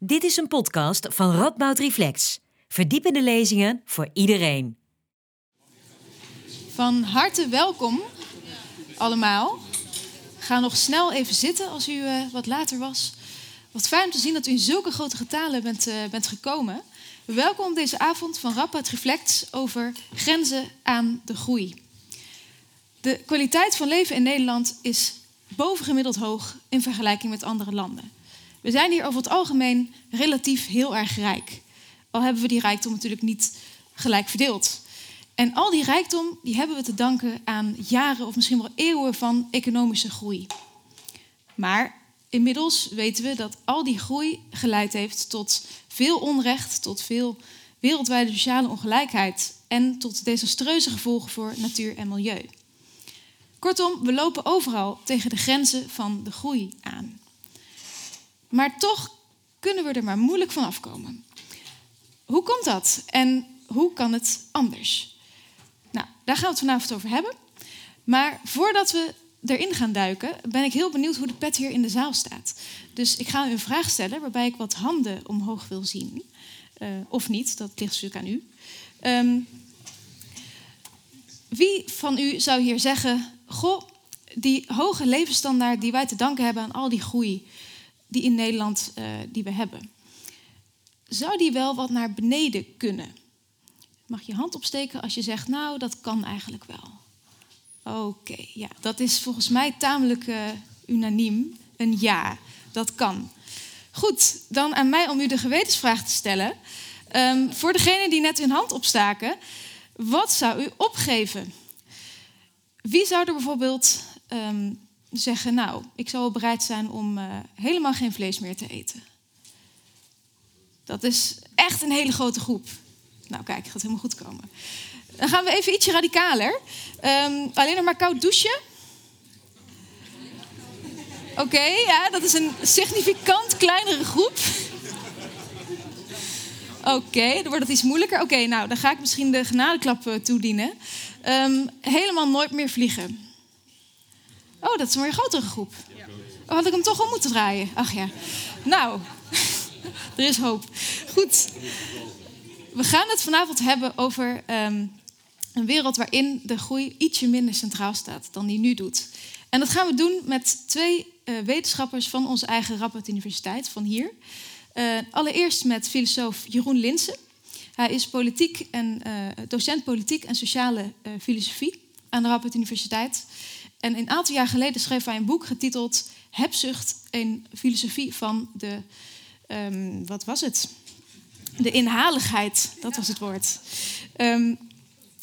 Dit is een podcast van Radboud Reflex. Verdiepende lezingen voor iedereen. Van harte welkom allemaal. Ga nog snel even zitten als u uh, wat later was. Wat fijn om te zien dat u in zulke grote getalen bent, uh, bent gekomen. Welkom deze avond van Radboud Reflex over grenzen aan de groei. De kwaliteit van leven in Nederland is bovengemiddeld hoog in vergelijking met andere landen. We zijn hier over het algemeen relatief heel erg rijk. Al hebben we die rijkdom natuurlijk niet gelijk verdeeld. En al die rijkdom die hebben we te danken aan jaren of misschien wel eeuwen van economische groei. Maar inmiddels weten we dat al die groei geleid heeft tot veel onrecht, tot veel wereldwijde sociale ongelijkheid en tot desastreuze gevolgen voor natuur en milieu. Kortom, we lopen overal tegen de grenzen van de groei aan. Maar toch kunnen we er maar moeilijk van afkomen. Hoe komt dat en hoe kan het anders? Nou, daar gaan we het vanavond over hebben. Maar voordat we erin gaan duiken, ben ik heel benieuwd hoe de pet hier in de zaal staat. Dus ik ga u een vraag stellen waarbij ik wat handen omhoog wil zien. Uh, of niet, dat ligt natuurlijk aan u. Um, wie van u zou hier zeggen: Goh, die hoge levensstandaard die wij te danken hebben aan al die groei die in Nederland uh, die we hebben, zou die wel wat naar beneden kunnen? Mag je hand opsteken als je zegt: Nou, dat kan eigenlijk wel. Oké, ja, dat is volgens mij tamelijk uh, unaniem. Een ja, dat kan. Goed, dan aan mij om u de gewetensvraag te stellen. Um, voor degenen die net hun hand opstaken, wat zou u opgeven? Wie zou er bijvoorbeeld um, zeggen, nou, ik zou wel bereid zijn om uh, helemaal geen vlees meer te eten? Dat is echt een hele grote groep. Nou, kijk, gaat helemaal goed komen. Dan gaan we even ietsje radicaler. Um, alleen nog maar koud douchen. Oké, ja, dat is een significant kleinere groep. Oké, dan wordt het iets moeilijker. Oké, nou, dan ga ik misschien de genadeklap uh, toedienen. Um, helemaal nooit meer vliegen. Oh, dat is een weer grotere groep. Oh, had ik hem toch al moeten draaien? Ach ja. Nou, er is hoop. Goed. We gaan het vanavond hebben over um, een wereld waarin de groei ietsje minder centraal staat dan die nu doet. En dat gaan we doen met twee uh, wetenschappers van onze eigen Rappert Universiteit, van hier. Uh, allereerst met filosoof Jeroen Linsen. Hij is politiek en, uh, docent politiek en sociale filosofie aan de Rappert Universiteit. En een aantal jaar geleden schreef hij een boek getiteld Hebzucht, een filosofie van de, um, wat was het? De inhaligheid, dat was het woord. Um,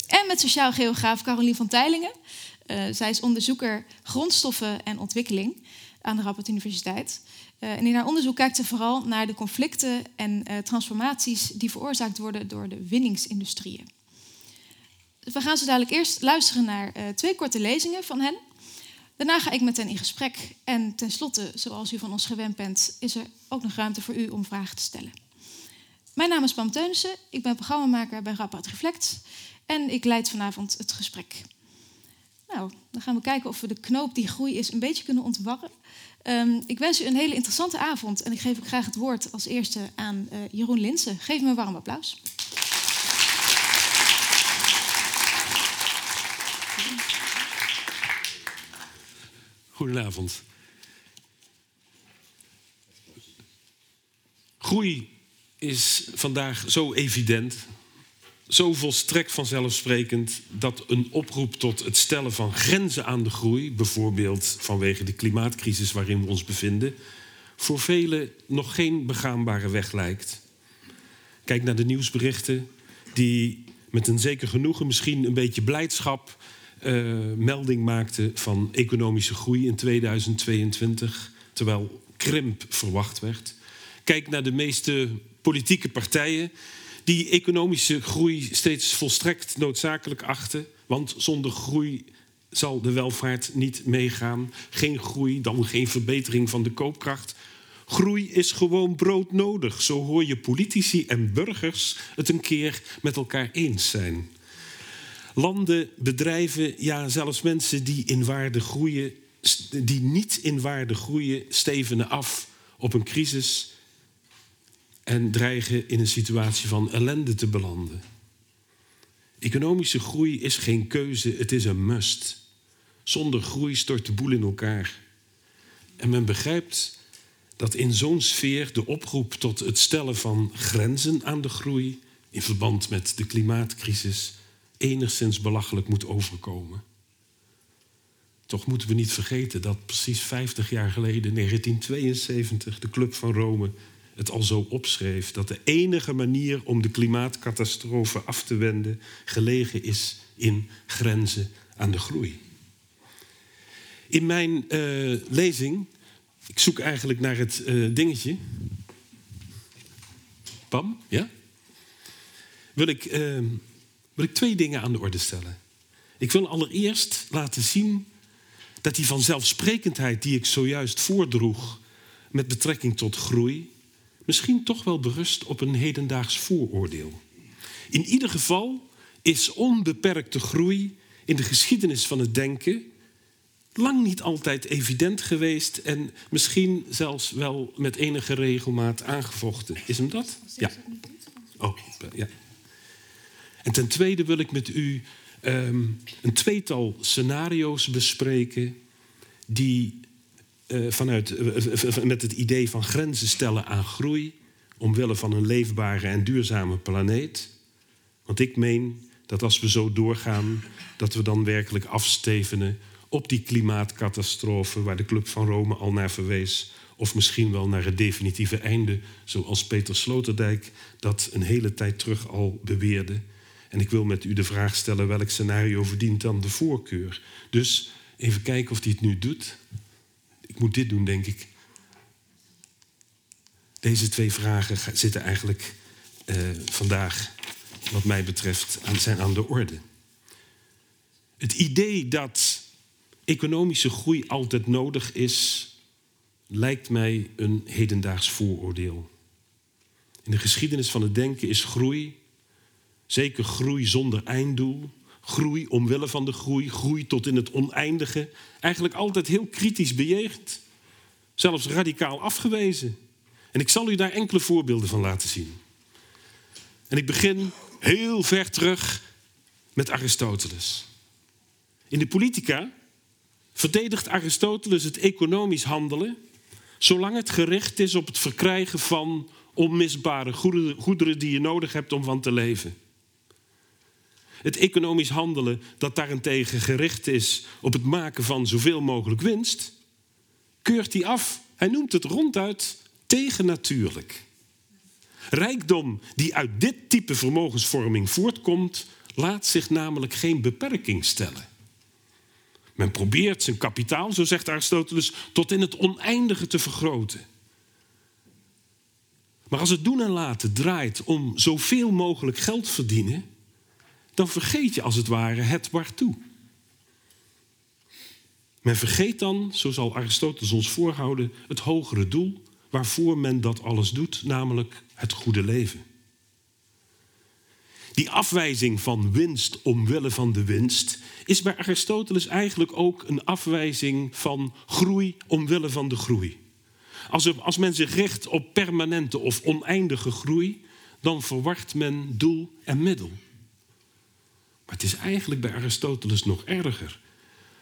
en met sociaal geograaf Carolien van Teylingen. zij is onderzoeker grondstoffen en ontwikkeling aan de Rappert Universiteit. Uh, en in haar onderzoek kijkt ze vooral naar de conflicten en uh, transformaties die veroorzaakt worden door de winningsindustrieën. We gaan zo dadelijk eerst luisteren naar uh, twee korte lezingen van hen. Daarna ga ik met hen in gesprek. En tenslotte, zoals u van ons gewend bent, is er ook nog ruimte voor u om vragen te stellen. Mijn naam is Pam Teunissen, ik ben programmamaker bij Rapport Reflect en ik leid vanavond het gesprek. Nou, dan gaan we kijken of we de knoop die groei is een beetje kunnen ontwarren. Um, ik wens u een hele interessante avond en ik geef ook graag het woord als eerste aan uh, Jeroen Linsen. Geef me een warm applaus. Goedenavond. Groei is vandaag zo evident, zo volstrekt vanzelfsprekend dat een oproep tot het stellen van grenzen aan de groei, bijvoorbeeld vanwege de klimaatcrisis waarin we ons bevinden, voor velen nog geen begaanbare weg lijkt. Kijk naar de nieuwsberichten die met een zeker genoegen, misschien een beetje blijdschap, melding maakten van economische groei in 2022, terwijl krimp verwacht werd. Kijk naar de meeste politieke partijen die economische groei steeds volstrekt noodzakelijk achten. Want zonder groei zal de welvaart niet meegaan. Geen groei, dan geen verbetering van de koopkracht. Groei is gewoon broodnodig. Zo hoor je politici en burgers het een keer met elkaar eens zijn. Landen, bedrijven, ja, zelfs mensen die in waarde groeien, die niet in waarde groeien, stevenen af op een crisis en dreigen in een situatie van ellende te belanden. Economische groei is geen keuze, het is een must. Zonder groei stort de boel in elkaar. En men begrijpt dat in zo'n sfeer de oproep tot het stellen van grenzen aan de groei in verband met de klimaatcrisis enigszins belachelijk moet overkomen. Toch moeten we niet vergeten dat precies 50 jaar geleden, 1972, de Club van Rome het al zo opschreef dat de enige manier om de klimaatcatastrofe af te wenden gelegen is in grenzen aan de groei. In mijn uh, lezing, ik zoek eigenlijk naar het uh, dingetje. Pam, ja? Wil ik, uh, wil ik twee dingen aan de orde stellen. Ik wil allereerst laten zien dat die vanzelfsprekendheid die ik zojuist voordroeg met betrekking tot groei, misschien toch wel berust op een hedendaags vooroordeel. In ieder geval is onbeperkte groei in de geschiedenis van het denken lang niet altijd evident geweest en misschien zelfs wel met enige regelmaat aangevochten. Is hem dat? Ja. Oh, ja. En ten tweede wil ik met u um, een tweetal scenario's bespreken die uh, vanuit, uh, met het idee van grenzen stellen aan groei, omwille van een leefbare en duurzame planeet. Want ik meen dat als we zo doorgaan, dat we dan werkelijk afstevenen op die klimaatcatastrofe waar de Club van Rome al naar verwees. Of misschien wel naar het definitieve einde, zoals Peter Sloterdijk dat een hele tijd terug al beweerde. En ik wil met u de vraag stellen welk scenario verdient dan de voorkeur. Dus even kijken of hij het nu doet. Ik moet dit doen, denk ik. Deze twee vragen zitten eigenlijk uh, vandaag, wat mij betreft, aan, zijn aan de orde. Het idee dat economische groei altijd nodig is, lijkt mij een hedendaags vooroordeel. In de geschiedenis van het denken is groei, zeker groei zonder einddoel, groei omwille van de groei, groei tot in het oneindige, eigenlijk altijd heel kritisch bejegend. Zelfs radicaal afgewezen. En ik zal u daar enkele voorbeelden van laten zien. En ik begin heel ver terug met Aristoteles. In de Politica verdedigt Aristoteles het economisch handelen, zolang het gericht is op het verkrijgen van onmisbare goederen die je nodig hebt om van te leven. Het economisch handelen dat daarentegen gericht is op het maken van zoveel mogelijk winst, keurt hij af. Hij noemt het ronduit tegennatuurlijk. Rijkdom die uit dit type vermogensvorming voortkomt, laat zich namelijk geen beperking stellen. Men probeert zijn kapitaal, zo zegt Aristoteles, tot in het oneindige te vergroten. Maar als het doen en laten draait om zoveel mogelijk geld verdienen, dan vergeet je als het ware het waartoe. Men vergeet dan, zo zal Aristoteles ons voorhouden, het hogere doel waarvoor men dat alles doet, namelijk het goede leven. Die afwijzing van winst omwille van de winst is bij Aristoteles eigenlijk ook een afwijzing van groei omwille van de groei. Als, als men zich richt op permanente of oneindige groei, dan verwart men doel en middel. Maar het is eigenlijk bij Aristoteles nog erger.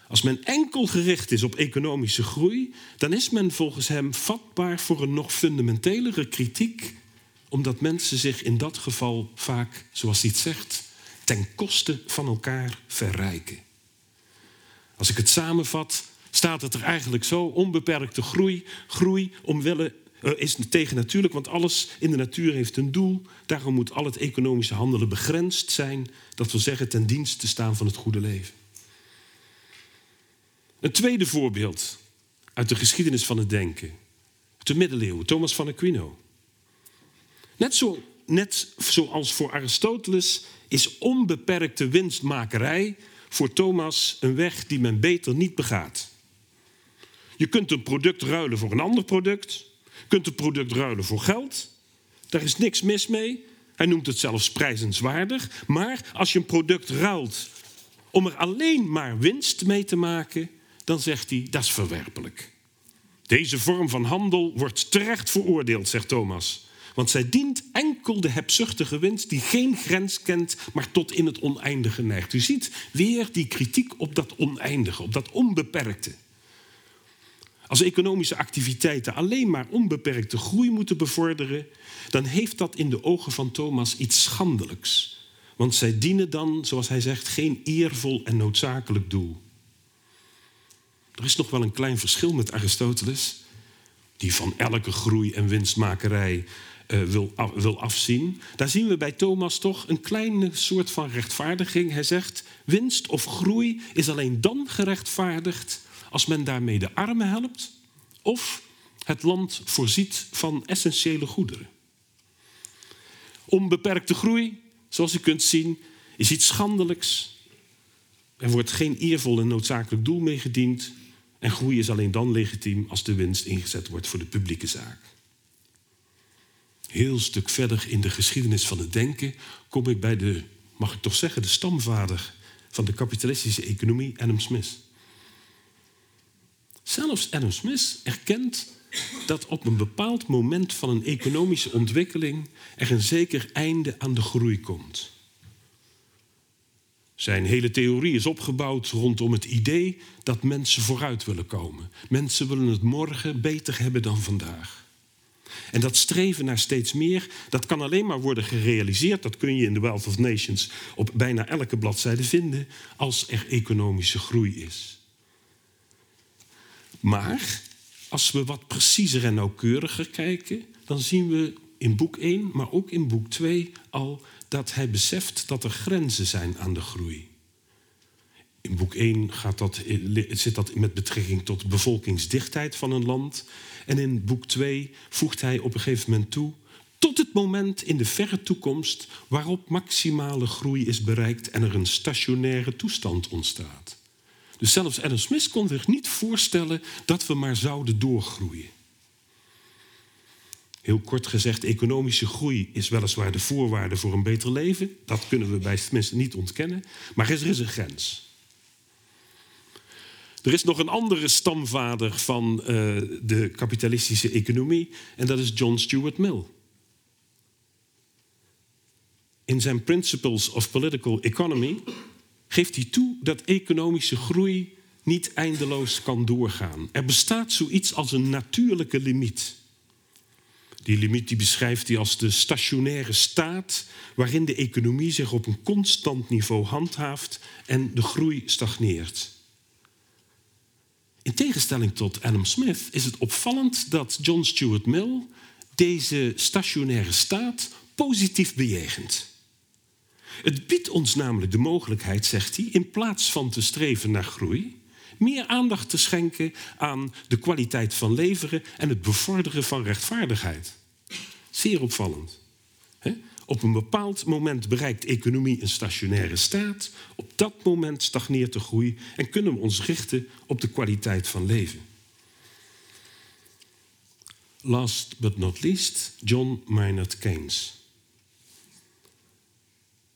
Als men enkel gericht is op economische groei, dan is men volgens hem vatbaar voor een nog fundamentelere kritiek, omdat mensen zich in dat geval vaak, zoals hij het zegt, ten koste van elkaar verrijken. Als ik het samenvat, staat het er eigenlijk zo: onbeperkte groei, groei omwille uh, is tegen natuurlijk, want alles in de natuur heeft een doel. Daarom moet al het economische handelen begrensd zijn. Dat wil zeggen ten dienste staan van het goede leven. Een tweede voorbeeld uit de geschiedenis van het denken. de middeleeuwen, Thomas van Aquino. Net, zo, net zoals voor Aristoteles is onbeperkte winstmakerij voor Thomas een weg die men beter niet begaat. Je kunt een product ruilen voor een ander product kunt het product ruilen voor geld. Daar is niks mis mee. Hij noemt het zelfs prijzenswaardig. Maar als je een product ruilt om er alleen maar winst mee te maken, dan zegt hij dat is verwerpelijk. Deze vorm van handel wordt terecht veroordeeld, zegt Thomas. Want zij dient enkel de hebzuchtige winst die geen grens kent, maar tot in het oneindige neigt. U ziet weer die kritiek op dat oneindige, op dat onbeperkte. Als economische activiteiten alleen maar onbeperkte groei moeten bevorderen, dan heeft dat in de ogen van Thomas iets schandelijks. Want zij dienen dan, zoals hij zegt, geen eervol en noodzakelijk doel. Er is nog wel een klein verschil met Aristoteles, die van elke groei en winstmakerij uh, wil, wil afzien. Daar zien we bij Thomas toch een kleine soort van rechtvaardiging. Hij zegt: winst of groei is alleen dan gerechtvaardigd als men daarmee de armen helpt of het land voorziet van essentiële goederen. Onbeperkte groei, zoals u kunt zien, is iets schandelijks. Er wordt geen eervol en noodzakelijk doel mee gediend. En groei is alleen dan legitiem als de winst ingezet wordt voor de publieke zaak. Heel stuk verder in de geschiedenis van het denken kom ik bij de, mag ik toch zeggen, de stamvader van de kapitalistische economie, Adam Smith. Zelfs Adam Smith erkent dat op een bepaald moment van een economische ontwikkeling er een zeker einde aan de groei komt. Zijn hele theorie is opgebouwd rondom het idee dat mensen vooruit willen komen. Mensen willen het morgen beter hebben dan vandaag. En dat streven naar steeds meer, dat kan alleen maar worden gerealiseerd, dat kun je in de Wealth of Nations op bijna elke bladzijde vinden, als er economische groei is. Maar als we wat preciezer en nauwkeuriger kijken, dan zien we in boek 1, maar ook in boek 2 al dat hij beseft dat er grenzen zijn aan de groei. In boek 1 gaat dat, zit dat met betrekking tot bevolkingsdichtheid van een land. En in boek 2 voegt hij op een gegeven moment toe. Tot het moment in de verre toekomst waarop maximale groei is bereikt en er een stationaire toestand ontstaat. Dus zelfs Adam Smith kon zich niet voorstellen dat we maar zouden doorgroeien. Heel kort gezegd, economische groei is weliswaar de voorwaarde voor een beter leven. Dat kunnen we bij Smith niet ontkennen. Maar er is een grens. Er is nog een andere stamvader van uh, de kapitalistische economie en dat is John Stuart Mill. In zijn Principles of Political Economy geeft hij toe dat economische groei niet eindeloos kan doorgaan. Er bestaat zoiets als een natuurlijke limiet. Die limiet die beschrijft hij als de stationaire staat waarin de economie zich op een constant niveau handhaaft en de groei stagneert. In tegenstelling tot Adam Smith is het opvallend dat John Stuart Mill deze stationaire staat positief bejegent. Het biedt ons namelijk de mogelijkheid, zegt hij, in plaats van te streven naar groei, meer aandacht te schenken aan de kwaliteit van leveren en het bevorderen van rechtvaardigheid. Zeer opvallend. Op een bepaald moment bereikt economie een stationaire staat. Op dat moment stagneert de groei en kunnen we ons richten op de kwaliteit van leven. Last but not least, John Maynard Keynes.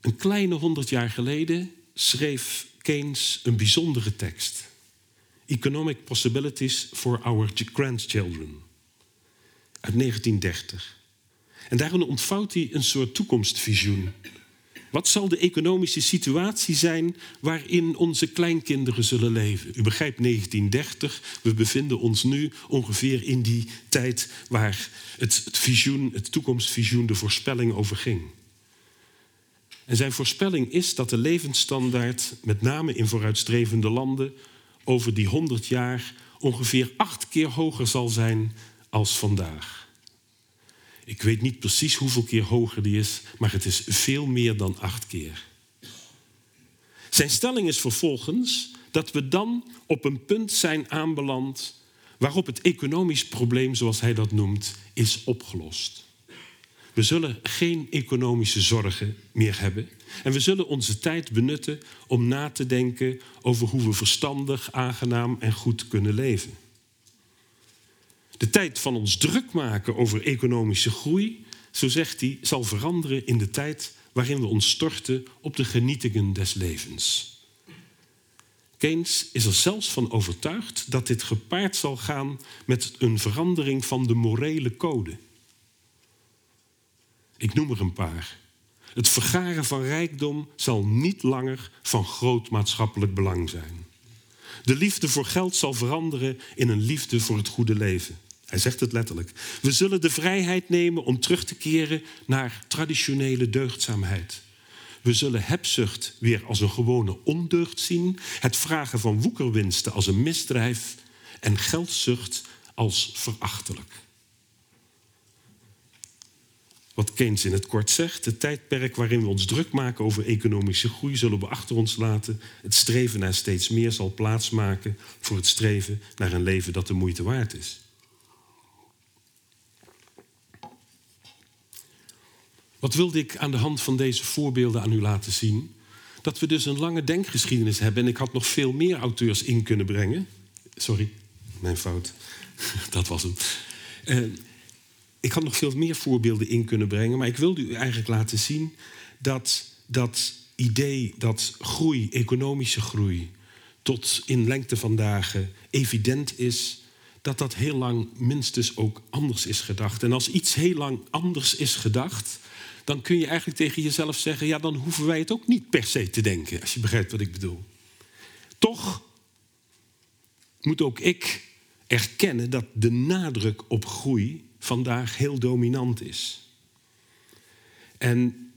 Een kleine honderd jaar geleden schreef Keynes een bijzondere tekst. Economic Possibilities for Our Grandchildren. Uit 1930. En daarin ontvouwt hij een soort toekomstvisioen. Wat zal de economische situatie zijn waarin onze kleinkinderen zullen leven? U begrijpt 1930, we bevinden ons nu ongeveer in die tijd waar het, het visioen, het toekomstvisioen, de voorspelling over ging. En zijn voorspelling is dat de levensstandaard, met name in vooruitstrevende landen, over die 100 jaar ongeveer acht keer hoger zal zijn als vandaag. Ik weet niet precies hoeveel keer hoger die is, maar het is veel meer dan acht keer. Zijn stelling is vervolgens dat we dan op een punt zijn aanbeland waarop het economisch probleem, zoals hij dat noemt, is opgelost. We zullen geen economische zorgen meer hebben. En we zullen onze tijd benutten om na te denken over hoe we verstandig, aangenaam en goed kunnen leven. De tijd van ons druk maken over economische groei, zo zegt hij, zal veranderen in de tijd waarin we ons storten op de genietingen des levens. Keynes is er zelfs van overtuigd dat dit gepaard zal gaan met een verandering van de morele code. Ik noem er een paar. Het vergaren van rijkdom zal niet langer van groot maatschappelijk belang zijn. De liefde voor geld zal veranderen in een liefde voor het goede leven. Hij zegt het letterlijk. We zullen de vrijheid nemen om terug te keren naar traditionele deugdzaamheid. We zullen hebzucht weer als een gewone ondeugd zien, het vragen van woekerwinsten als een misdrijf en geldzucht als verachtelijk. Wat Keynes in het kort zegt, het tijdperk waarin we ons druk maken over economische groei zullen we achter ons laten. Het streven naar steeds meer zal plaatsmaken voor het streven naar een leven dat de moeite waard is. Wat wilde ik aan de hand van deze voorbeelden aan u laten zien? Dat we dus een lange denkgeschiedenis hebben en ik had nog veel meer auteurs in kunnen brengen. Sorry, mijn fout. Dat was hem. Uh, ik had nog veel meer voorbeelden in kunnen brengen, maar ik wilde u eigenlijk laten zien dat dat idee dat groei, economische groei, tot in lengte van dagen evident is, dat dat heel lang minstens ook anders is gedacht. En als iets heel lang anders is gedacht, dan kun je eigenlijk tegen jezelf zeggen: ja, dan hoeven wij het ook niet per se te denken, als je begrijpt wat ik bedoel. Toch moet ook ik erkennen dat de nadruk op groei vandaag heel dominant is. En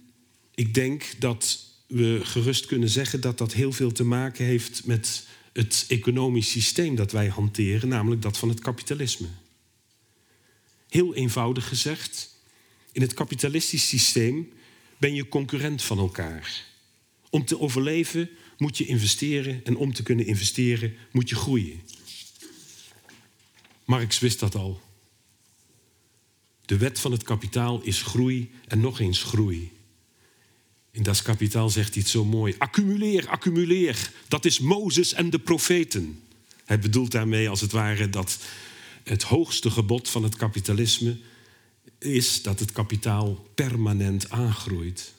ik denk dat we gerust kunnen zeggen dat dat heel veel te maken heeft met het economisch systeem dat wij hanteren, namelijk dat van het kapitalisme. Heel eenvoudig gezegd, in het kapitalistisch systeem ben je concurrent van elkaar. Om te overleven moet je investeren en om te kunnen investeren moet je groeien. Marx wist dat al. De wet van het kapitaal is groei en nog eens groei. In dat kapitaal zegt hij het zo mooi. Accumuleer, accumuleer. Dat is Mozes en de profeten. Hij bedoelt daarmee als het ware dat het hoogste gebod van het kapitalisme is dat het kapitaal permanent aangroeit.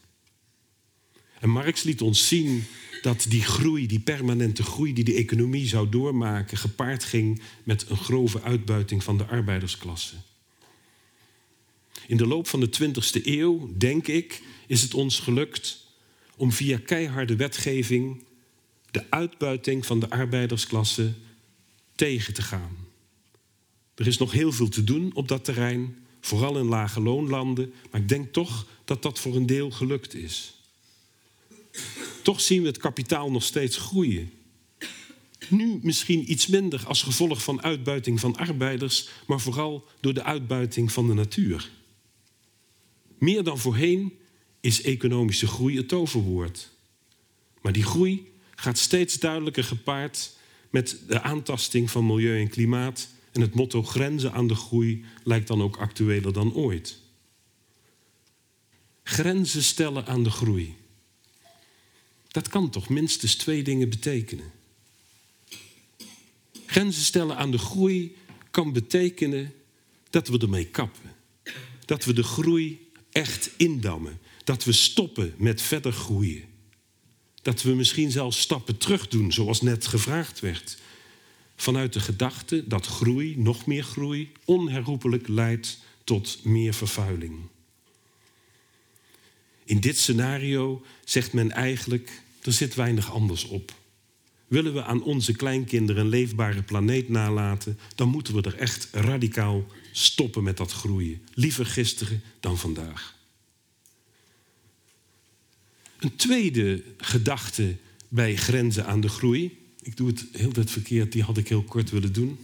En Marx liet ons zien dat die groei, die permanente groei die de economie zou doormaken, gepaard ging met een grove uitbuiting van de arbeidersklasse. In de loop van de 20e eeuw, denk ik, is het ons gelukt om via keiharde wetgeving de uitbuiting van de arbeidersklasse tegen te gaan. Er is nog heel veel te doen op dat terrein, vooral in lage loonlanden, maar ik denk toch dat dat voor een deel gelukt is. Toch zien we het kapitaal nog steeds groeien. Nu misschien iets minder als gevolg van uitbuiting van arbeiders, maar vooral door de uitbuiting van de natuur. Meer dan voorheen is economische groei het toverwoord. Maar die groei gaat steeds duidelijker gepaard met de aantasting van milieu en klimaat. En het motto grenzen aan de groei lijkt dan ook actueler dan ooit. Grenzen stellen aan de groei. Dat kan toch minstens twee dingen betekenen. Grenzen stellen aan de groei kan betekenen dat we ermee kappen. Dat we de groei echt indammen. Dat we stoppen met verder groeien. Dat we misschien zelfs stappen terug doen, zoals net gevraagd werd. Vanuit de gedachte dat groei, nog meer groei, onherroepelijk leidt tot meer vervuiling. In dit scenario zegt men eigenlijk, er zit weinig anders op. Willen we aan onze kleinkinderen een leefbare planeet nalaten, dan moeten we er echt radicaal stoppen met dat groeien. Liever gisteren dan vandaag. Een tweede gedachte bij grenzen aan de groei. Ik doe het heel tijd verkeerd, die had ik heel kort willen doen.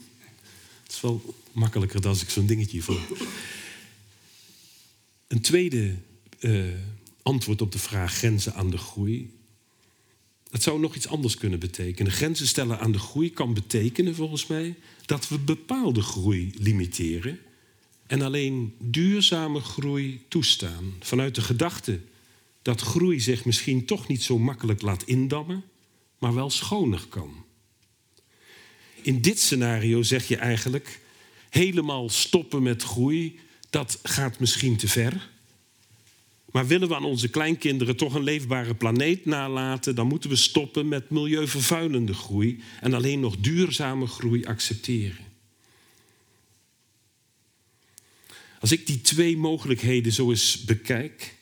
Het is wel makkelijker dan als ik zo'n dingetje voel. Een tweede uh, antwoord op de vraag grenzen aan de groei. Dat zou nog iets anders kunnen betekenen. Grenzen stellen aan de groei kan betekenen, volgens mij, dat we bepaalde groei limiteren en alleen duurzame groei toestaan. Vanuit de gedachte dat groei zich misschien toch niet zo makkelijk laat indammen, maar wel schoner kan. In dit scenario zeg je eigenlijk: helemaal stoppen met groei, dat gaat misschien te ver. Maar willen we aan onze kleinkinderen toch een leefbare planeet nalaten, dan moeten we stoppen met milieuvervuilende groei en alleen nog duurzame groei accepteren. Als ik die twee mogelijkheden zo eens bekijk,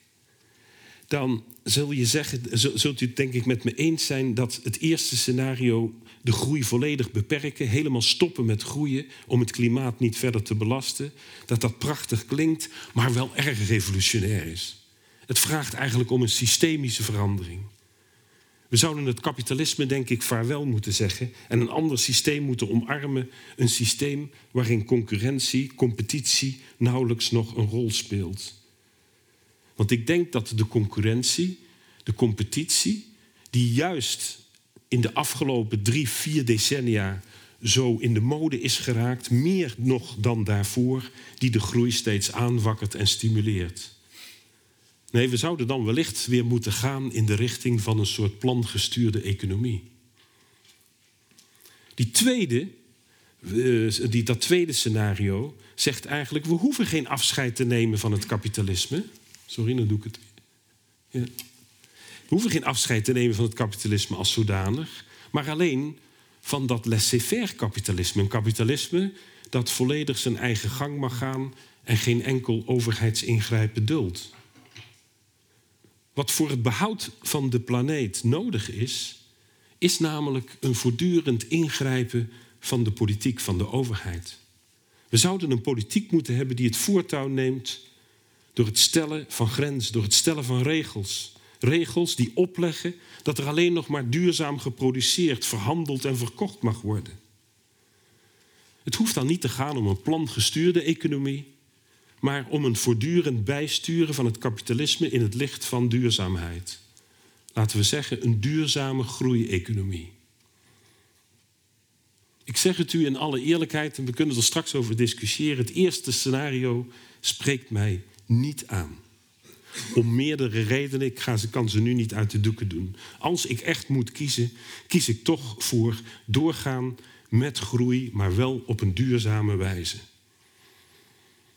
dan zul je zeggen, zult u het denk ik met me eens zijn dat het eerste scenario de groei volledig beperken, helemaal stoppen met groeien om het klimaat niet verder te belasten, dat dat prachtig klinkt, maar wel erg revolutionair is. Het vraagt eigenlijk om een systemische verandering. We zouden het kapitalisme, denk ik, vaarwel moeten zeggen en een ander systeem moeten omarmen. Een systeem waarin concurrentie, competitie nauwelijks nog een rol speelt. Want ik denk dat de concurrentie, de competitie, die juist in de afgelopen drie, vier decennia zo in de mode is geraakt, meer nog dan daarvoor, die de groei steeds aanwakkert en stimuleert. Nee, we zouden dan wellicht weer moeten gaan in de richting van een soort plangestuurde economie. Die tweede, eh, die, dat tweede scenario zegt eigenlijk: we hoeven geen afscheid te nemen van het kapitalisme. Sorry, dan doe ik het. We hoeven geen afscheid te nemen van het kapitalisme als zodanig, maar alleen van dat laissez-faire kapitalisme. Een kapitalisme dat volledig zijn eigen gang mag gaan en geen enkel overheidsingrijpen duldt. Wat voor het behoud van de planeet nodig is, is namelijk een voortdurend ingrijpen van de politiek, van de overheid. We zouden een politiek moeten hebben die het voortouw neemt door het stellen van grenzen, door het stellen van regels. Regels die opleggen dat er alleen nog maar duurzaam geproduceerd, verhandeld en verkocht mag worden. Het hoeft dan niet te gaan om een plangestuurde economie, maar om een voortdurend bijsturen van het kapitalisme in het licht van duurzaamheid. Laten we zeggen, een duurzame groeieconomie. Ik zeg het u in alle eerlijkheid, en we kunnen er straks over discussiëren. Het eerste scenario spreekt mij niet aan. Om meerdere redenen, ik ga, kan ze nu niet uit de doeken doen. Als ik echt moet kiezen, kies ik toch voor doorgaan met groei, maar wel op een duurzame wijze.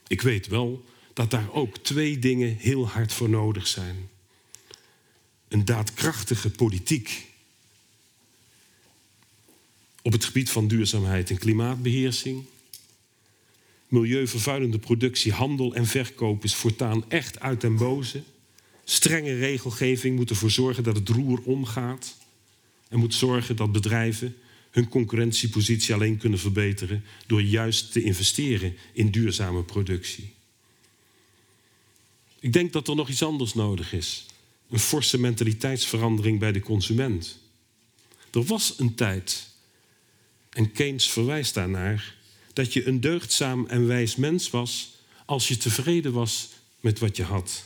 Ik weet wel dat daar ook twee dingen heel hard voor nodig zijn. Een daadkrachtige politiek op het gebied van duurzaamheid en klimaatbeheersing. Milieuvervuilende productie, handel en verkoop is voortaan echt uit den boze. Strenge regelgeving moet ervoor zorgen dat het roer omgaat. En moet zorgen dat bedrijven hun concurrentiepositie alleen kunnen verbeteren door juist te investeren in duurzame productie. Ik denk dat er nog iets anders nodig is. Een forse mentaliteitsverandering bij de consument. Er was een tijd, en Keynes verwijst daarnaar, dat je een deugdzaam en wijs mens was als je tevreden was met wat je had.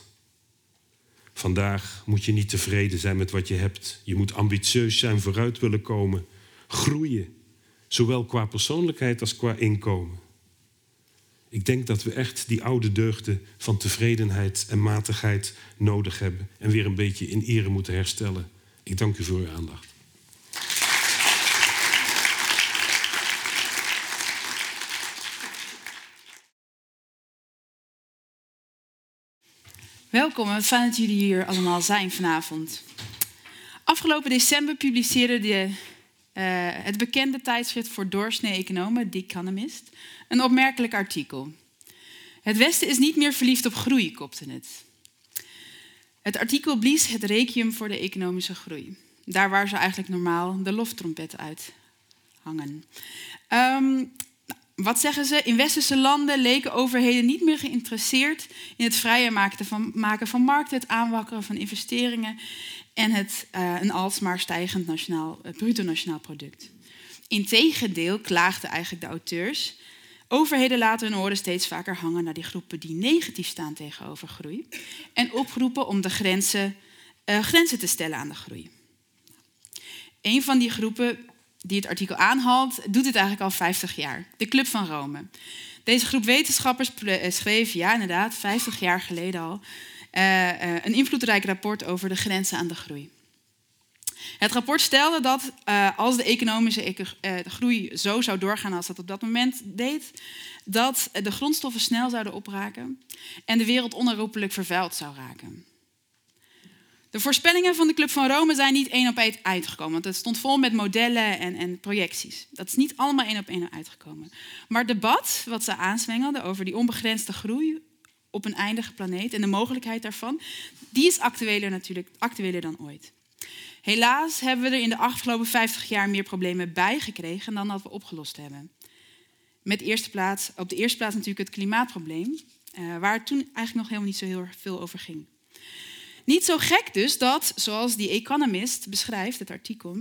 Vandaag moet je niet tevreden zijn met wat je hebt. Je moet ambitieus zijn, vooruit willen komen, groeien, zowel qua persoonlijkheid als qua inkomen. Ik denk dat we echt die oude deugden van tevredenheid en matigheid nodig hebben en weer een beetje in ere moeten herstellen. Ik dank u voor uw aandacht. Welkom, fijn dat jullie hier allemaal zijn vanavond. Afgelopen december publiceerde de, uh, het bekende tijdschrift voor doorsnee economen, The Economist, een opmerkelijk artikel. Het Westen is niet meer verliefd op groei, kopte het. Het artikel blies het requiem voor de economische groei. Daar waar ze eigenlijk normaal de loftrompet uit hangen. Um, wat zeggen ze? In westerse landen leken overheden niet meer geïnteresseerd in het vrijer maken van, maken van markten, het aanwakkeren van investeringen en het uh, een alsmaar stijgend nationaal, uh, bruto nationaal product. Integendeel klaagden eigenlijk de auteurs. Overheden laten hun oren steeds vaker hangen naar die groepen die negatief staan tegenover groei en oproepen om de grenzen, uh, grenzen te stellen aan de groei. Een van die groepen die het artikel aanhaalt, doet het eigenlijk al 50 jaar. De Club van Rome. Deze groep wetenschappers eh, schreef, ja inderdaad, 50 jaar geleden al, een invloedrijk rapport over de grenzen aan de groei. Het rapport stelde dat uh, als de economische de groei zo zou doorgaan als dat op dat moment deed, dat de grondstoffen snel zouden opraken en de wereld onherroepelijk vervuild zou raken. De voorspellingen van de Club van Rome zijn niet één op één uitgekomen. Want het stond vol met modellen en, en projecties. Dat is niet allemaal één op één uitgekomen. Maar het debat wat ze aanzwengelden over die onbegrensde groei op een eindige planeet en de mogelijkheid daarvan, die is actueler natuurlijk actueler dan ooit. Helaas hebben we er in de afgelopen 50 jaar meer problemen bij gekregen dan dat we opgelost hebben. Met eerste plaats, op de eerste plaats natuurlijk het klimaatprobleem, uh, waar het toen eigenlijk nog helemaal niet zo heel veel over ging. Niet zo gek dus dat, zoals die Economist beschrijft, het artikel,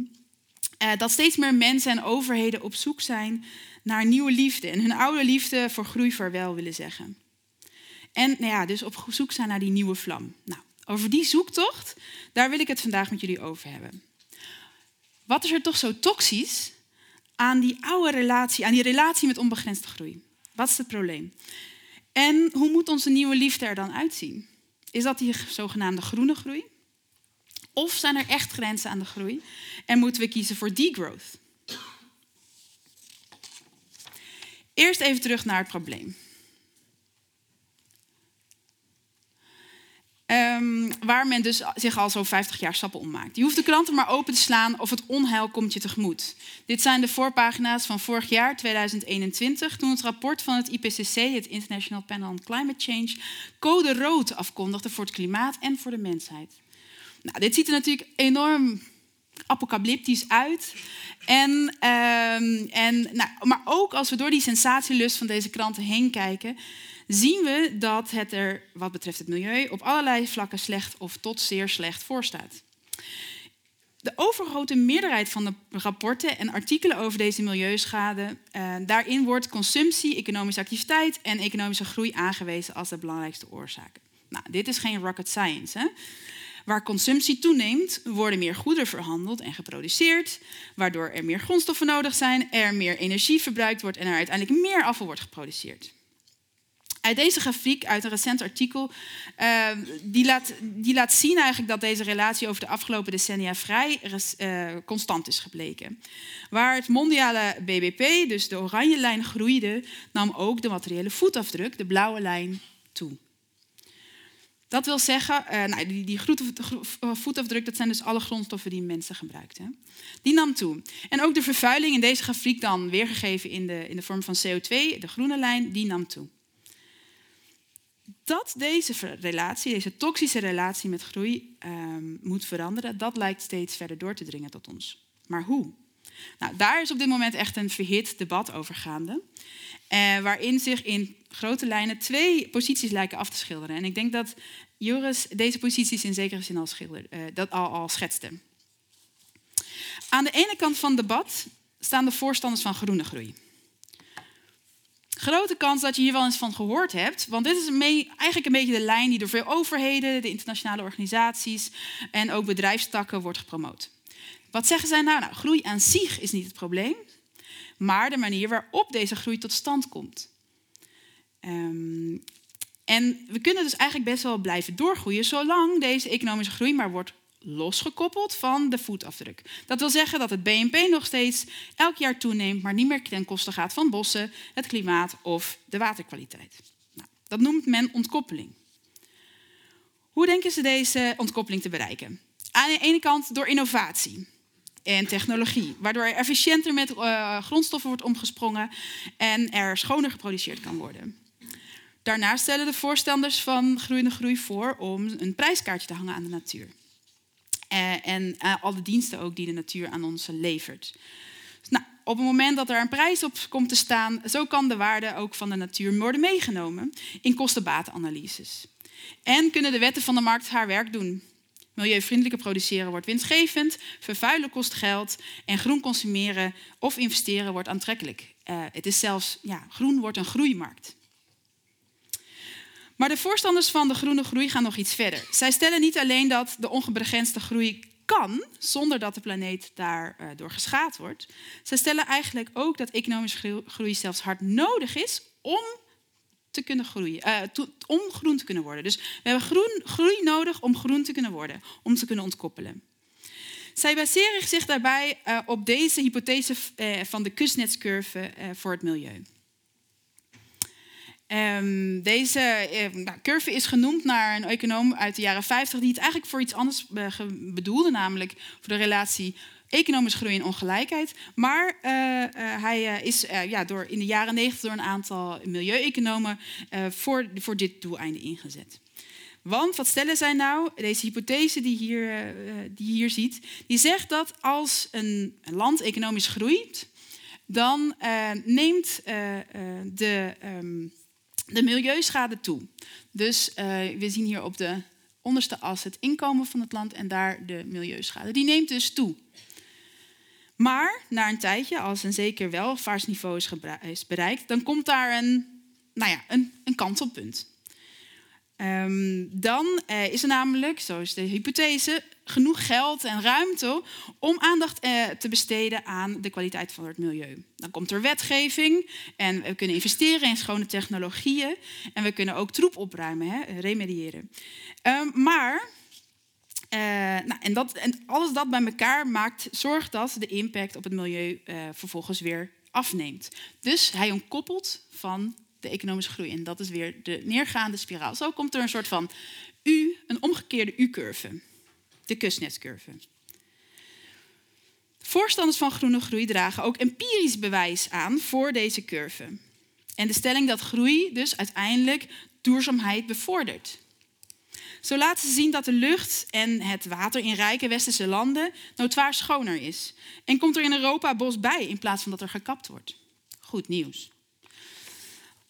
uh, dat steeds meer mensen en overheden op zoek zijn naar nieuwe liefde en hun oude liefde voor groei vaarwel willen zeggen. En nou ja, dus op zoek zijn naar die nieuwe vlam. Nou, over die zoektocht, daar wil ik het vandaag met jullie over hebben. Wat is er toch zo toxisch aan die oude relatie, aan die relatie met onbegrensde groei? Wat is het probleem? En hoe moet onze nieuwe liefde er dan uitzien? Is dat die zogenaamde groene groei? Of zijn er echt grenzen aan de groei en moeten we kiezen voor degrowth? Eerst even terug naar het probleem. Um, waar men dus zich al zo'n 50 jaar stappen om maakt. Je hoeft de kranten maar open te slaan of het onheil komt je tegemoet. Dit zijn de voorpagina's van vorig jaar, 2021, toen het rapport van het IPCC, het International Panel on Climate Change, code rood afkondigde voor het klimaat en voor de mensheid. Nou, dit ziet er natuurlijk enorm apocalyptisch uit. En, um, en, nou, maar ook als we door die sensatielust van deze kranten heen kijken, zien we dat het er wat betreft het milieu op allerlei vlakken slecht of tot zeer slecht voor staat. De overgrote meerderheid van de rapporten en artikelen over deze milieuschade, uh, daarin wordt consumptie, economische activiteit en economische groei aangewezen als de belangrijkste oorzaken. Nou, dit is geen rocket science. Hè? Waar consumptie toeneemt, worden meer goederen verhandeld en geproduceerd, waardoor er meer grondstoffen nodig zijn, er meer energie verbruikt wordt en er uiteindelijk meer afval wordt geproduceerd. Uit deze grafiek, uit een recent artikel, uh, die, laat, die laat zien eigenlijk dat deze relatie over de afgelopen decennia vrij uh, constant is gebleken. Waar het mondiale BBP, dus de oranje lijn, groeide, nam ook de materiële voetafdruk, de blauwe lijn, toe. Dat wil zeggen, uh, nou, die, die voetafdruk, dat zijn dus alle grondstoffen die mensen gebruiken. Die nam toe. En ook de vervuiling in deze grafiek dan weergegeven in de, in de vorm van CO2, de groene lijn, die nam toe dat deze relatie, deze toxische relatie met groei um, moet veranderen, dat lijkt steeds verder door te dringen tot ons. Maar hoe? Nou, daar is op dit moment echt een verhit debat over gaande. Eh, waarin zich in grote lijnen twee posities lijken af te schilderen. En ik denk dat Joris deze posities in zekere zin al, uh, dat al, al schetste. Aan de ene kant van het debat staan de voorstanders van groene groei grote kans dat je hier wel eens van gehoord hebt. Want dit is eigenlijk een beetje de lijn die door veel overheden, de internationale organisaties en ook bedrijfstakken wordt gepromoot. Wat zeggen zij nou? nou? Groei aan zich is niet het probleem, maar de manier waarop deze groei tot stand komt. Um, en we kunnen dus eigenlijk best wel blijven doorgroeien, zolang deze economische groei maar wordt losgekoppeld van de voetafdruk. Dat wil zeggen dat het BNP nog steeds elk jaar toeneemt, maar niet meer ten koste gaat van bossen, het klimaat of de waterkwaliteit. Nou, dat noemt men ontkoppeling. Hoe denken ze deze ontkoppeling te bereiken? Aan de ene kant door innovatie en technologie, waardoor er efficiënter met uh, grondstoffen wordt omgesprongen en er schoner geproduceerd kan worden. Daarnaast stellen de voorstanders van groeiende groei voor om een prijskaartje te hangen aan de natuur. Uh, en uh, alle diensten ook die de natuur aan ons levert. Dus, nou, op het moment dat er een prijs op komt te staan, zo kan de waarde ook van de natuur worden meegenomen in kostenbatenanalyses. En kunnen de wetten van de markt haar werk doen. Milieuvriendelijker produceren wordt winstgevend, vervuilen kost geld en groen consumeren of investeren wordt aantrekkelijk. Uh, het is zelfs, ja, groen wordt een groeimarkt. Maar de voorstanders van de groene groei gaan nog iets verder. Zij stellen niet alleen dat de ongebegrensde groei kan, zonder dat de planeet daardoor uh, geschaad wordt. Zij stellen eigenlijk ook dat economische groei zelfs hard nodig is om te kunnen groeien, to, om groen te kunnen worden. Dus we hebben groen, groei nodig om groen te kunnen worden, om te kunnen ontkoppelen. Zij baseren zich daarbij uh, op deze hypothese van de Kuznets-curve voor het milieu. Um, deze uh, nou, curve is genoemd naar een econoom uit de jaren 50 die het eigenlijk voor iets anders uh, bedoelde, namelijk voor de relatie economische groei en ongelijkheid. Maar eh, eh, hij eh, is eh, ja, door, in de jaren negentig door een aantal milieueconomen eh, voor, voor dit doeleinde ingezet. Want wat stellen zij nou? Deze hypothese die, hier, eh, eh, die je hier ziet, die zegt dat als een, land economisch groeit, dan eh, neemt eh, eh, de, ehm, de milieuschade toe. Dus eh, we zien hier op de onderste as het inkomen van het land en daar de milieuschade. Die neemt dus toe. Maar na een tijdje, als een zeker welvaartsniveau is, is bereikt, dan komt daar een, nou ja, een, een kantelpunt. Ehm, dan eh, is er namelijk, zo is de hypothese, genoeg geld en ruimte om aandacht eh, te besteden aan de kwaliteit van het milieu. Dan komt er wetgeving en we kunnen investeren in schone technologieën en we kunnen ook troep opruimen, hè, remediëren. Ehm, maar eh, nou, en, dat, en alles dat bij elkaar maakt, zorgt dat de impact op het milieu eh, vervolgens weer afneemt. Dus hij ontkoppelt van de economische groei. En dat is weer de neergaande spiraal. Zo komt er een soort van U, een omgekeerde U-curve. De kusnetscurve. Voorstanders van groene groei dragen ook empirisch bewijs aan voor deze curve. En de stelling dat groei dus uiteindelijk duurzaamheid bevordert. Zo laten ze zien dat de lucht en het water in rijke westerse landen notoir schoner is. En komt er in Europa bos bij in plaats van dat er gekapt wordt. Goed nieuws.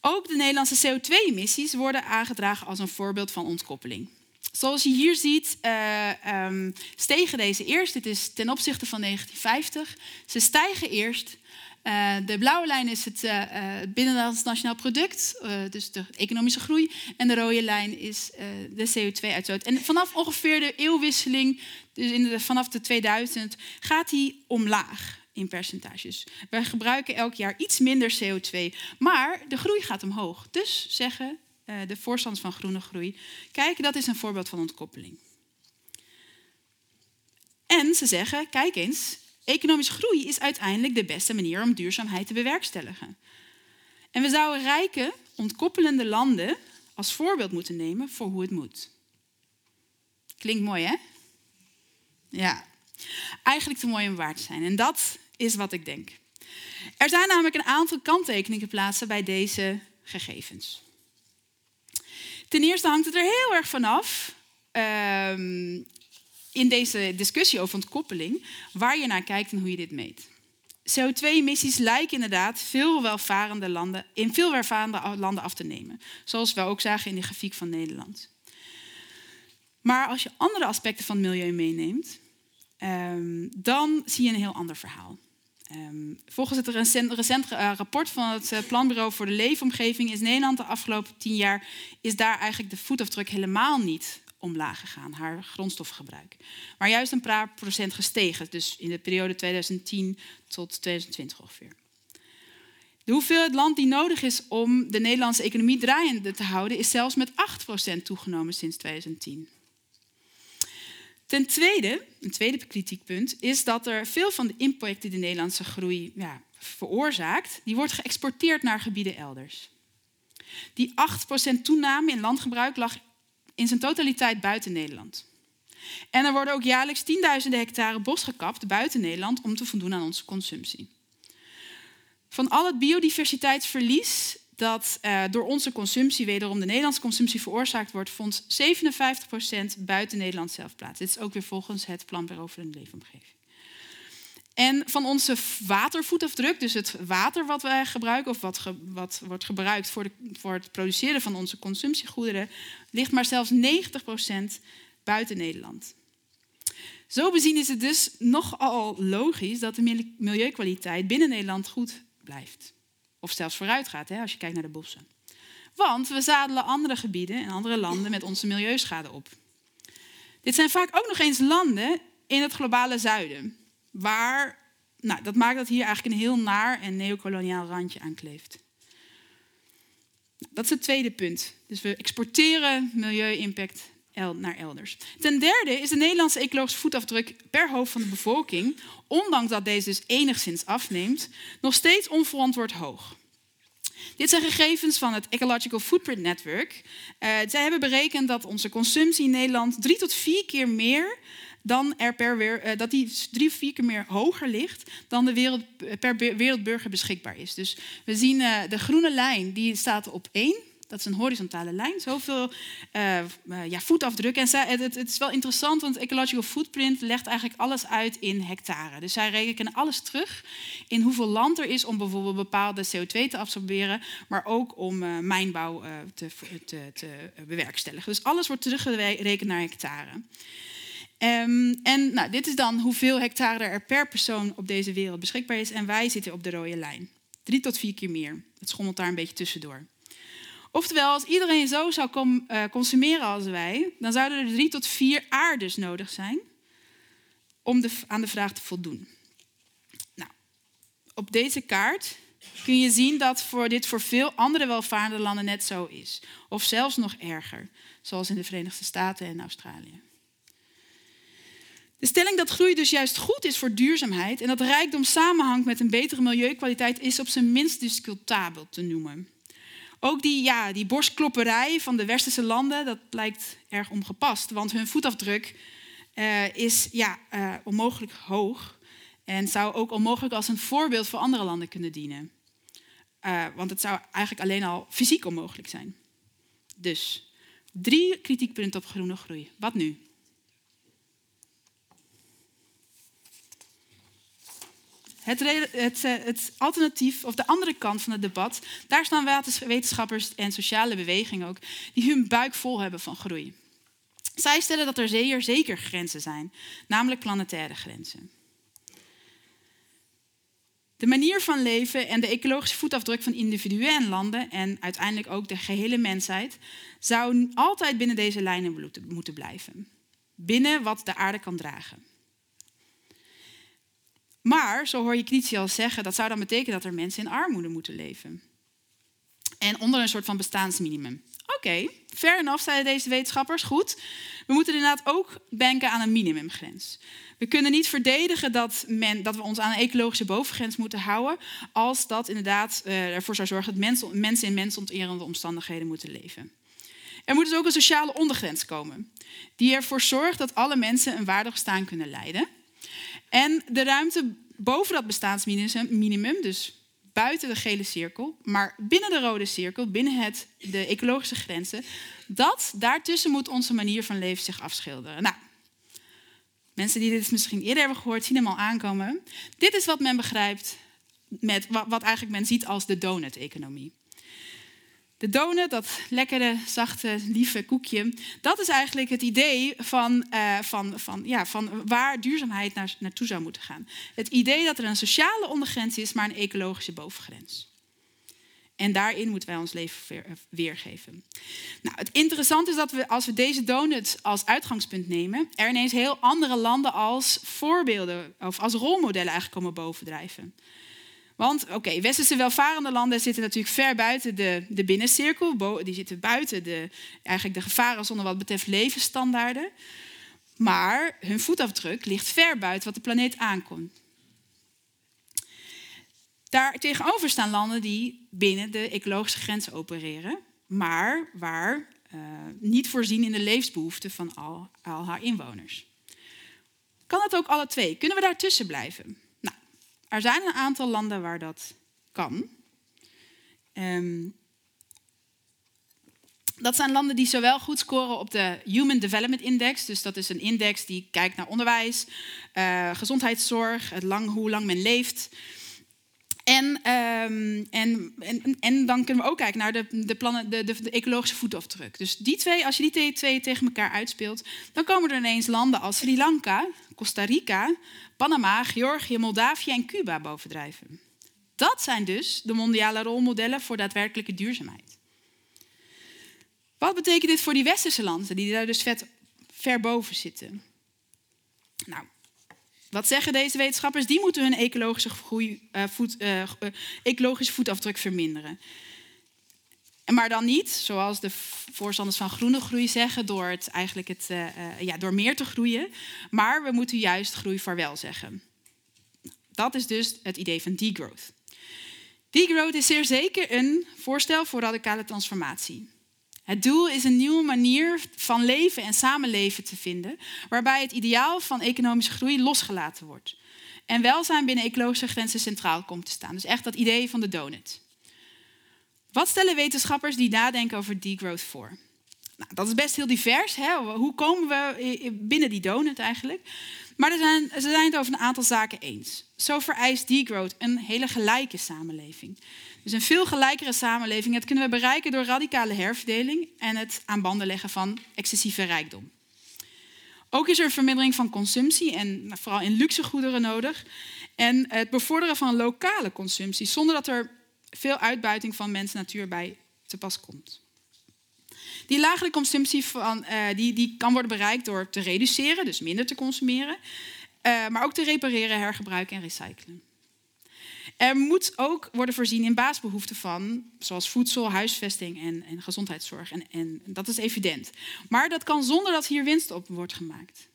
Ook de Nederlandse CO2-emissies worden aangedragen als een voorbeeld van ontkoppeling. Zoals je hier ziet, uh, um, stegen deze eerst. Dit is ten opzichte van 1950. Ze stijgen eerst. Uh, de blauwe lijn is het uh, binnenlands nationaal product, dus de economische groei. En de rode lijn is de CO2-uitstoot. En vanaf ongeveer de eeuwwisseling, dus in vanaf de 2000, gaat die omlaag in percentages. Wij gebruiken elk jaar iets minder CO2, maar de groei gaat omhoog. Dus zeggen de voorstanders van groene groei, kijk, dat is een voorbeeld van ontkoppeling. En ze zeggen, kijk eens, economische groei is uiteindelijk de beste manier om duurzaamheid te bewerkstelligen. En we zouden rijke, ontkoppelende landen als voorbeeld moeten nemen voor hoe het moet. Klinkt mooi, hè? Ja, eigenlijk te mooi om waar te zijn. En dat is wat ik denk. Er zijn namelijk een aantal kanttekeningen geplaatst bij deze gegevens. Ten eerste hangt het er heel erg vanaf um, in deze discussie over ontkoppeling waar je naar kijkt en hoe je dit meet. CO2-emissies lijken inderdaad veel welvarende landen, in veel welvarende landen af te nemen, zoals we ook zagen in de grafiek van Nederland. Maar als je andere aspecten van het milieu meeneemt, um, dan zie je een heel ander verhaal. Um, volgens het recent, recent uh, rapport van het uh, Planbureau voor de Leefomgeving is Nederland de afgelopen tien jaar is daar eigenlijk de voetafdruk helemaal niet omlaag gegaan, haar grondstofgebruik. Maar juist een paar procent gestegen, dus in de periode 2010 tot 2020 ongeveer. De hoeveelheid land die nodig is om de Nederlandse economie draaiende te houden, is zelfs met 8% toegenomen sinds 2010. Ten tweede, een tweede kritiekpunt, is dat er veel van de impact die de Nederlandse groei ja, veroorzaakt, die wordt geëxporteerd naar gebieden elders. Die 8% toename in landgebruik lag in zijn totaliteit buiten Nederland. En er worden ook jaarlijks tienduizenden hectare bos gekapt buiten Nederland om te voldoen aan onze consumptie. Van al het biodiversiteitsverlies dat uh, door onze consumptie, wederom de Nederlandse consumptie veroorzaakt wordt, vond 57% buiten Nederland zelf plaats. Dit is ook weer volgens het Planbureau voor de Leefomgeving. En van onze watervoetafdruk, dus het water wat wij gebruiken of wat, ge, wat wordt gebruikt voor, de, voor, het produceren van onze consumptiegoederen, ligt maar zelfs 90% buiten Nederland. Zo bezien is het dus nogal logisch dat de milieukwaliteit binnen Nederland goed blijft. Of zelfs vooruit gaat, hè, als je kijkt naar de bossen. Want we zadelen andere gebieden en andere landen met onze milieuschade op. Dit zijn vaak ook nog eens landen in het globale zuiden. Waar, nou, dat maakt dat hier eigenlijk een heel naar en neocoloniaal randje aan kleeft. Dat is het tweede punt. Dus we exporteren milieu-impact naar elders. Ten derde is de Nederlandse ecologische voetafdruk per hoofd van de bevolking, ondanks dat deze dus enigszins afneemt, nog steeds onverantwoord hoog. Dit zijn gegevens van het Ecological Footprint Network. Uh, zij hebben berekend dat onze consumptie in Nederland drie tot vier keer meer dan er per weer, eh, dat die drie vier keer meer hoger ligt dan de wereld, per wereldburger beschikbaar is. Dus we zien eh, de groene lijn, die staat op één. Dat is een horizontale lijn. Zoveel uh, ja, voetafdruk. En het, is wel interessant, want Ecological Footprint legt eigenlijk alles uit in hectare. Dus zij rekenen alles terug in hoeveel land er is om bijvoorbeeld bepaalde CO2 te absorberen, maar ook om uh, mijnbouw te, te, te bewerkstelligen. Dus alles wordt teruggerekend naar hectare. Um, en nou, dit is dan hoeveel hectare er per persoon op deze wereld beschikbaar is. En wij zitten op de rode lijn. Drie tot vier keer meer. Het schommelt daar een beetje tussendoor. Oftewel, als iedereen zo zou uh, consumeren als wij, dan zouden er drie tot vier aardes nodig zijn om de, aan de vraag te voldoen. Nou, op deze kaart kun je zien dat voor dit voor veel andere welvarende landen net zo is. Of zelfs nog erger, zoals in de Verenigde Staten en Australië. De stelling dat groei dus juist goed is voor duurzaamheid en dat rijkdom samenhangt met een betere milieukwaliteit is op zijn minst discutabel te noemen. Ook die, ja, die borstklopperij van de westerse landen, dat lijkt erg ongepast, want hun voetafdruk uh, is ja, uh, onmogelijk hoog en zou ook onmogelijk als een voorbeeld voor andere landen kunnen dienen. Uh, want het zou eigenlijk alleen al fysiek onmogelijk zijn. Dus drie kritiekpunten op groene groei. Wat nu? Het, het, eh, het, alternatief, of de andere kant van het debat, daar staan wetenschappers en sociale bewegingen ook, die hun buik vol hebben van groei. Zij stellen dat er zeer zeker grenzen zijn, namelijk planetaire grenzen. De manier van leven en de ecologische voetafdruk van individuen en landen en uiteindelijk ook de gehele mensheid zou altijd binnen deze lijnen moeten blijven. Binnen wat de aarde kan dragen. Maar, zo hoor je critici al zeggen, dat zou dan betekenen dat er mensen in armoede moeten leven. En onder een soort van bestaansminimum. Oké, okay, fair enough, zeiden deze wetenschappers. Goed, we moeten inderdaad ook denken aan een minimumgrens. We kunnen niet verdedigen dat, men, dat we ons aan een ecologische bovengrens moeten houden, als dat inderdaad uh, ervoor zou zorgen dat mensen, mensen in mensonterende omstandigheden moeten leven. Er moet dus ook een sociale ondergrens komen, die ervoor zorgt dat alle mensen een waardig bestaan kunnen leiden. En de ruimte boven dat bestaansminimum, dus buiten de gele cirkel, maar binnen de rode cirkel, binnen het, de ecologische grenzen, dat daartussen moet onze manier van leven zich afschilderen. Nou, mensen die dit misschien eerder hebben gehoord, zien hem al aankomen. Dit is wat men begrijpt met wat eigenlijk men ziet als de donut-economie. De donut, dat lekkere, zachte, lieve koekje, dat is eigenlijk het idee van, uh, van, van, ja, van waar duurzaamheid naar, naartoe zou moeten gaan. Het idee dat er een sociale ondergrens is, maar een ecologische bovengrens. En daarin moeten wij ons leven weergeven. Nou, het interessante is dat we, als we deze donut als uitgangspunt nemen, er ineens heel andere landen als voorbeelden of als rolmodellen eigenlijk komen bovendrijven. Want oké, westerse welvarende landen zitten natuurlijk ver buiten de, de binnencirkel. Die zitten buiten de, eigenlijk de gevarenzone wat betreft levensstandaarden. Maar hun voetafdruk ligt ver buiten wat de planeet aankomt. Daar tegenover staan landen die binnen de ecologische grens opereren, maar waar uh, niet voorzien in de levensbehoeften van al, al haar inwoners. Kan dat ook alle twee? Kunnen we daartussen blijven? Er zijn een aantal landen waar dat kan. Um, dat zijn landen die zowel goed scoren op de Human Development Index, dus dat is een index die kijkt naar onderwijs, uh, gezondheidszorg, het lang, hoe lang men leeft. En, um, en, en, en, dan kunnen we ook kijken naar de, de, plannen, de, de, de, ecologische voetafdruk. Dus die twee, als je die twee tegen elkaar uitspeelt, dan komen er ineens landen als Sri Lanka, Costa Rica, Panama, Georgië, Moldavië en Cuba bovendrijven. Dat zijn dus de mondiale rolmodellen voor daadwerkelijke duurzaamheid. Wat betekent dit voor die westerse landen, die daar dus vet ver boven zitten? Nou, wat zeggen deze wetenschappers? Die moeten hun ecologische, uh, voet, uh, ecologische voetafdruk verminderen. Maar dan niet, zoals de voorstanders van groene groei zeggen, door, het, eigenlijk het, ja, door meer te groeien. Maar we moeten juist groei vaarwel zeggen. Dat is dus het idee van degrowth. Degrowth is zeer zeker een voorstel voor radicale transformatie. Het doel is een nieuwe manier van leven en samenleven te vinden, waarbij het ideaal van economische groei losgelaten wordt. En welzijn binnen ecologische grenzen centraal komt te staan. Dus echt dat idee van de donut. Wat stellen wetenschappers die nadenken over degrowth voor? Nou, dat is best heel divers. Hè? Hoe komen we binnen die donut eigenlijk? Maar zijn, ze zijn het over een aantal zaken eens. Zo vereist degrowth een hele gelijke samenleving. Dus een veel gelijkere samenleving. Dat kunnen we bereiken door radicale herverdeling en het aan banden leggen van excessieve rijkdom. Ook is er vermindering van consumptie en vooral in luxe goederen nodig. En het bevorderen van lokale consumptie zonder dat er veel uitbuiting van mens en natuur bij te pas komt. Die lagere consumptie van, uh, die, die kan worden bereikt door te reduceren, dus minder te consumeren, uh, maar ook te repareren, hergebruiken en recyclen. Er moet ook worden voorzien in baasbehoeften van, zoals voedsel, huisvesting en, en gezondheidszorg. En, en, dat is evident. Maar dat kan zonder dat hier winst op wordt gemaakt.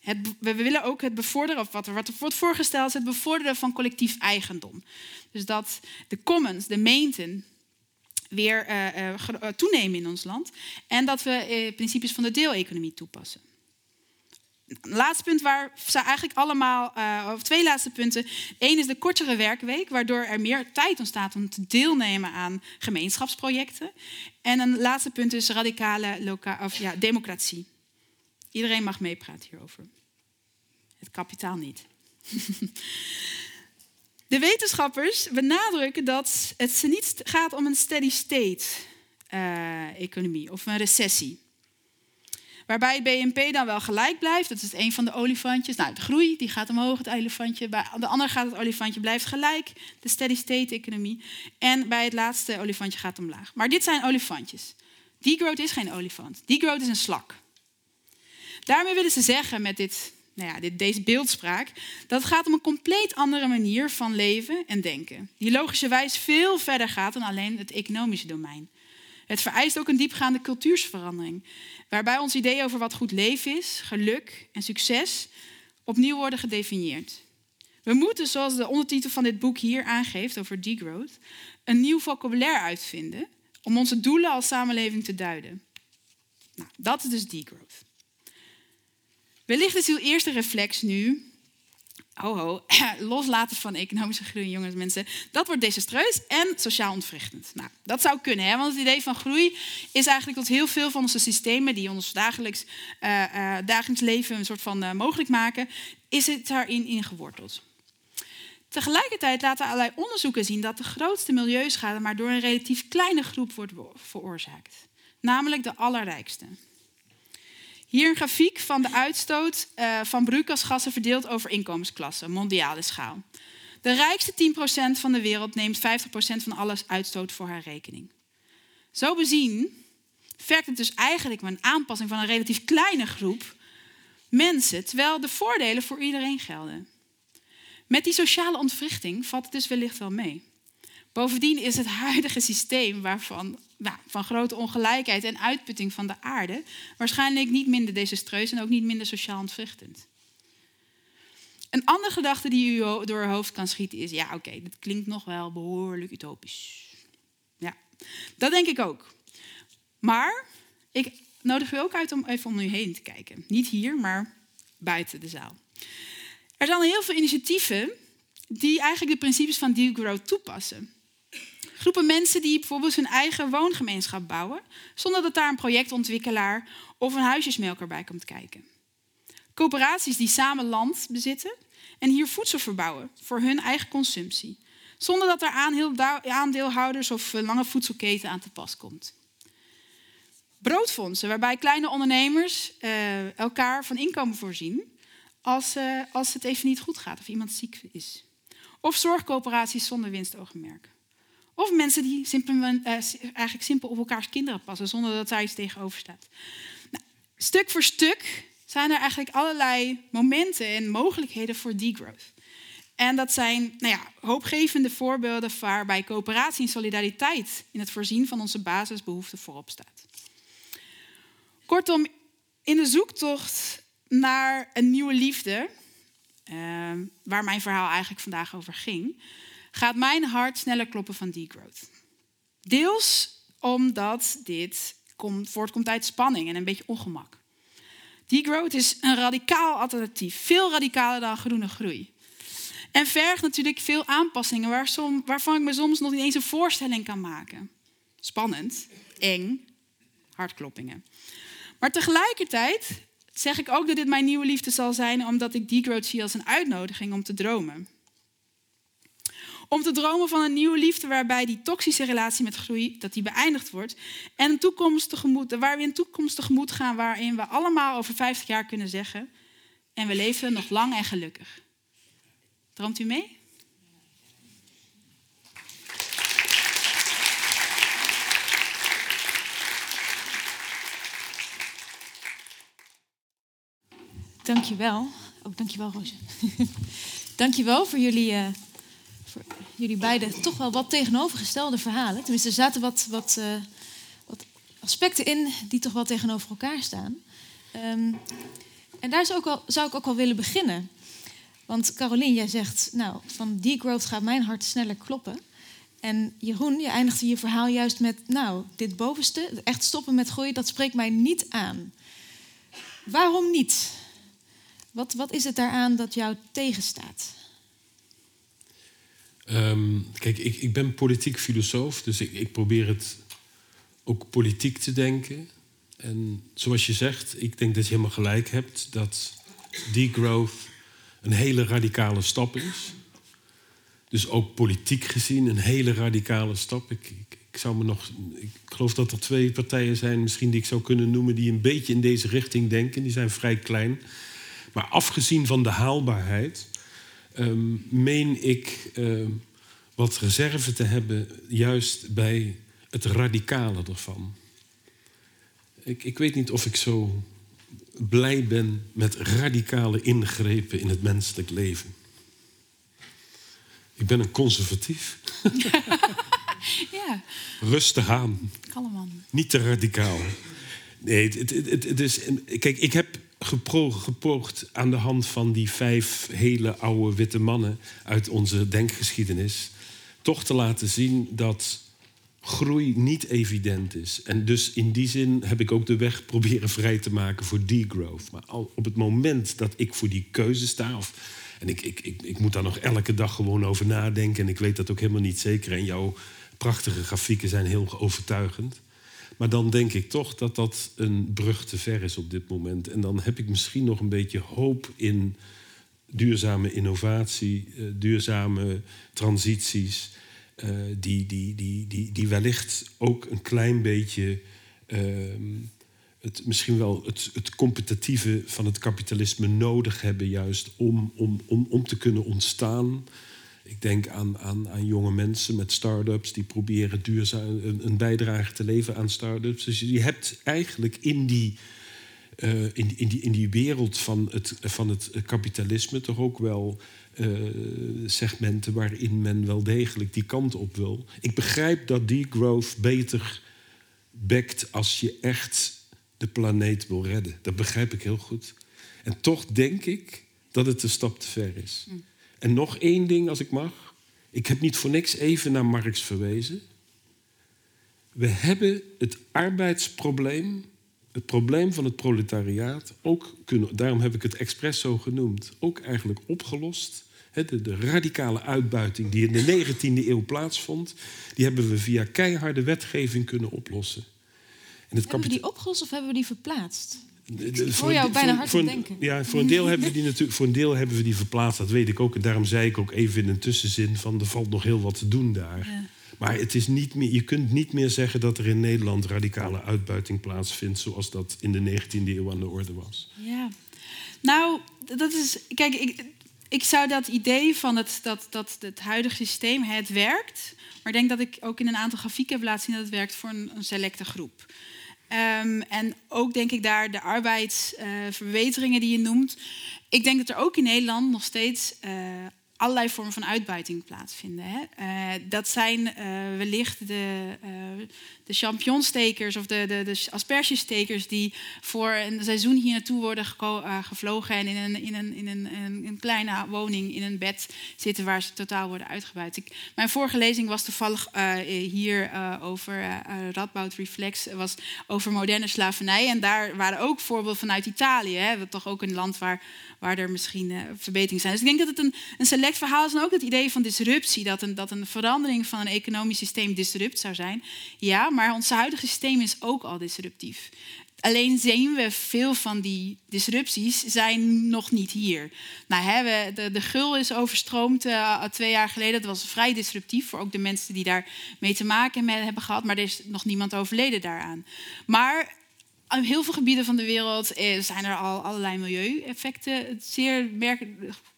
Het, we willen ook het bevorderen, of wat er, wordt voorgesteld, is het bevorderen van collectief eigendom. Dus dat de commons, de meenten, weer uh, toenemen in ons land. En dat we principes van de deeleconomie toepassen. Laatste punt waar ze eigenlijk allemaal, of twee laatste punten. Eén is de kortere werkweek, waardoor er meer tijd ontstaat om te deelnemen aan gemeenschapsprojecten. En een laatste punt is radicale of, ja, democratie. Iedereen mag meepraten hierover. Het kapitaal niet. De wetenschappers benadrukken dat het niet gaat om een steady state uh, economie of een recessie. Waarbij BNP dan wel gelijk blijft. Dat is een van de olifantjes. Nou, de groei die gaat omhoog, het olifantje. Bij de andere gaat het olifantje blijft gelijk. De steady state economie. En bij het laatste olifantje gaat omlaag. Maar dit zijn olifantjes. Degrowth is geen olifant. Degrowth is een slak. Daarmee willen ze zeggen met dit nou ja, dit, deze beeldspraak, dat het gaat om een compleet andere manier van leven en denken. Die logischerwijs veel verder gaat dan alleen het economische domein. Het vereist ook een diepgaande cultuursverandering, waarbij ons idee over wat goed leven is, geluk en succes opnieuw worden gedefinieerd. We moeten, zoals de ondertitel van dit boek hier aangeeft over degrowth, een nieuw vocabulaire uitvinden om onze doelen als samenleving te duiden. Nou, dat is dus degrowth. Wellicht is uw eerste reflex nu, ho loslaten van economische groei, jongens mensen, dat wordt desastreus en sociaal ontwrichtend. Nou, dat zou kunnen, hè? want het idee van groei is eigenlijk dat heel veel van onze systemen die ons dagelijks, uh, uh, dagelijks leven een soort van uh, mogelijk maken, is het daarin ingeworteld. Tegelijkertijd laten allerlei onderzoeken zien dat de grootste milieuschade maar door een relatief kleine groep wordt veroorzaakt, namelijk de allerrijkste. Hier een grafiek van de uitstoot uh, van broeikasgassen verdeeld over inkomensklassen, mondiale schaal. De rijkste 10% van de wereld neemt 50% van alle uitstoot voor haar rekening. Zo bezien vergt het dus eigenlijk een aanpassing van een relatief kleine groep mensen, terwijl de voordelen voor iedereen gelden. Met die sociale ontwrichting valt het dus wellicht wel mee. Bovendien is het huidige systeem waarvan, nou, van grote ongelijkheid en uitputting van de aarde waarschijnlijk niet minder desastreus en ook niet minder sociaal ontwrichtend. Een andere gedachte die u door uw hoofd kan schieten is: ja, oké, okay, dat klinkt nog wel behoorlijk utopisch. Ja, dat denk ik ook. Maar ik nodig u ook uit om even om u heen te kijken. Niet hier, maar buiten de zaal. Er zijn heel veel initiatieven die eigenlijk de principes van degrowth toepassen. Groepen mensen die bijvoorbeeld hun eigen woongemeenschap bouwen, zonder dat daar een projectontwikkelaar of een huisjesmelker bij komt kijken. Coöperaties die samen land bezitten en hier voedsel verbouwen voor hun eigen consumptie, zonder dat er aandeelhouders of lange voedselketen aan te pas komt. Broodfondsen, waarbij kleine ondernemers uh, elkaar van inkomen voorzien als, uh, als het even niet goed gaat of iemand ziek is. Of zorgcoöperaties zonder winstoogmerk. Of mensen die uh, eigenlijk simpel op elkaars kinderen passen zonder dat daar iets tegenover staat. Nou, stuk voor stuk zijn er eigenlijk allerlei momenten en mogelijkheden voor degrowth. En dat zijn nou ja, hoopgevende voorbeelden waarbij coöperatie en solidariteit in het voorzien van onze basisbehoeften voorop staat. Kortom, in de zoektocht naar een nieuwe liefde, uh, waar mijn verhaal eigenlijk vandaag over ging, gaat mijn hart sneller kloppen van degrowth. Deels omdat dit komt, voortkomt uit spanning en een beetje ongemak. Degrowth is een radicaal alternatief, veel radicaler dan groene groei. En vergt natuurlijk veel aanpassingen waarvan ik me soms nog niet eens een voorstelling kan maken. Spannend, eng, hartkloppingen. Maar tegelijkertijd zeg ik ook dat dit mijn nieuwe liefde zal zijn, omdat ik degrowth zie als een uitnodiging om te dromen. Om te dromen van een nieuwe liefde waarbij die toxische relatie met groei dat die beëindigd wordt. En een toekomst tegemoet, waar we een toekomst tegemoet gaan waarin we allemaal over 50 jaar kunnen zeggen. En we leven nog lang en gelukkig. Droomt u mee? Dankjewel. Oh, dankjewel, Roosje. dankjewel voor jullie, voor jullie beide toch wel wat tegenovergestelde verhalen. Tenminste, er zaten wat, wat, uh, wat aspecten in die toch wel tegenover elkaar staan. Um, en daar zou ik, zou ik ook wel willen beginnen. Want Carolien, jij zegt, nou, van degrowth gaat mijn hart sneller kloppen. En Jeroen, je eindigde je verhaal juist met, nou, dit bovenste, echt stoppen met groeien, dat spreekt mij niet aan. Waarom niet? Wat, wat is het daaraan dat jou tegenstaat? Um, kijk, ik, ik ben politiek filosoof, dus ik, ik probeer het ook politiek te denken. En zoals je zegt, ik denk dat je helemaal gelijk hebt dat degrowth een hele radicale stap is. Dus ook politiek gezien een hele radicale stap. Ik, ik, ik, zou me nog, ik geloof dat er twee partijen zijn, misschien die ik zou kunnen noemen, die een beetje in deze richting denken. Die zijn vrij klein. Maar afgezien van de haalbaarheid, um, meen ik uh, wat reserve te hebben, juist bij het radicale ervan. Ik, ik weet niet of ik zo blij ben met radicale ingrepen in het menselijk leven. Ik ben een conservatief. ja. Rustig aan. Kalm. Niet te radicaal. Nee, het, het, het, het is. Kijk, ik heb gepoogd aan de hand van die vijf hele oude witte mannen uit onze denkgeschiedenis. toch te laten zien dat groei niet evident is. En dus in die zin heb ik ook de weg proberen vrij te maken voor degrowth. Maar al op het moment dat ik voor die keuze sta. Of, en ik, ik, ik, ik moet daar nog elke dag gewoon over nadenken. En ik weet dat ook helemaal niet zeker. En jouw prachtige grafieken zijn heel overtuigend. Maar dan denk ik toch dat dat een brug te ver is op dit moment. En dan heb ik misschien nog een beetje hoop in duurzame innovatie, eh, duurzame transities. Uh, die, die, die, die, die wellicht ook een klein beetje uh, het, misschien wel het, het competitieve van het kapitalisme nodig hebben, juist om, om, om, om te kunnen ontstaan. Ik denk aan, aan, aan jonge mensen met start-ups die proberen duurzaam een, een bijdrage te leveren aan start-ups. Dus je hebt eigenlijk in die, uh, in, in, die, in die wereld van het, van het kapitalisme toch ook wel uh, segmenten waarin men wel degelijk die kant op wil. Ik begrijp dat die growth beter bekt als je echt de planeet wil redden. Dat begrijp ik heel goed. En toch denk ik dat het een stap te ver is. Mm. En nog één ding, als ik mag. Ik heb niet voor niks even naar Marx verwezen. We hebben het arbeidsprobleem, het probleem van het proletariaat, ook kunnen, daarom heb ik het expres zo genoemd, ook eigenlijk opgelost. De, de, radicale uitbuiting die in de 19e eeuw plaatsvond, die hebben we via keiharde wetgeving kunnen oplossen. En het hebben we die opgelost of hebben we die verplaatst? Voor jou bijna hard te denken. Ja, voor een, deel hebben we die natuurlijk, voor een deel hebben we die verplaatst, dat weet ik ook. En daarom zei ik ook even in een tussenzin van er valt nog heel wat te doen daar. Ja. Maar het is niet meer, je kunt niet meer zeggen dat er in Nederland radicale uitbuiting plaatsvindt... zoals dat in de 19e eeuw aan de orde was. Ja, nou, dat is... Kijk, ik, ik zou dat idee van het, dat, dat het huidige systeem, het werkt... maar ik denk dat ik ook in een aantal grafieken heb laten zien... dat het werkt voor een, een selecte groep. Um, en ook denk ik daar de arbeidsverbeteringen die je noemt. Ik denk dat er ook in Nederland nog steeds uh, allerlei vormen van uitbuiting plaatsvinden. Hè. Eh, dat zijn eh, wellicht de, uh, de champignonstekers of de, de, de aspergestekers die voor een seizoen hier naartoe worden gevlogen en in, een, in, een, in een, een, kleine woning in een bed zitten waar ze totaal worden uitgebuit. Ik, mijn vorige lezing was toevallig hier over Radboud Reflex, was over moderne slavernij. En daar waren ook voorbeelden vanuit Italië. Hè, toch ook een land waar waar er misschien verbeteringen zijn. Dus ik denk dat het een, een select verhaal is en ook het idee van disruptie. Dat een, dat een verandering van een economisch systeem disrupt zou zijn. Ja, maar ons huidige systeem is ook al disruptief. Alleen zien we veel van die disrupties zijn nog niet hier. Nou, hè, de, de gul is overstroomd uh, twee jaar geleden. Dat was vrij disruptief voor ook de mensen die daar mee te maken hebben gehad. Maar er is nog niemand overleden daaraan. Maar in heel veel gebieden van de wereld eh, zijn er al allerlei milieueffecten zeer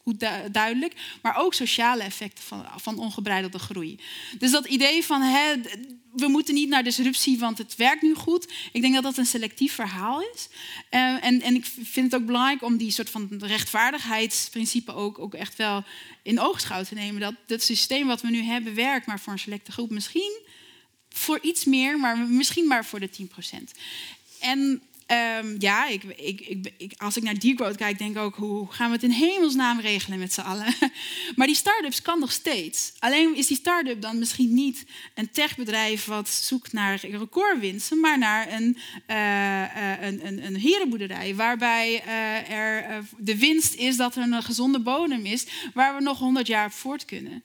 goed duidelijk, maar ook sociale effecten van, van ongebreidelde groei. Dus dat idee van hè, we moeten niet naar disruptie, want het werkt nu goed. Ik denk dat dat een selectief verhaal is. Uh, en, en ik vind het ook belangrijk om die soort van rechtvaardigheidsprincipe ook, ook echt wel in oogschouw te nemen. Dat het systeem wat we nu hebben werkt, maar voor een selecte groep misschien voor iets meer, maar misschien maar voor de 10%. En um, ja, ik, ik, ik, als ik naar Degrowth kijk, denk ik ook, hoe gaan we het in hemelsnaam regelen met z'n allen? maar die start-ups kan nog steeds. Alleen is die start-up dan misschien niet een techbedrijf wat zoekt naar recordwinsten, maar naar een, uh, een, een, een herenboerderij, waarbij uh, er de winst is dat er een gezonde bodem is, waar we nog honderd jaar voort kunnen.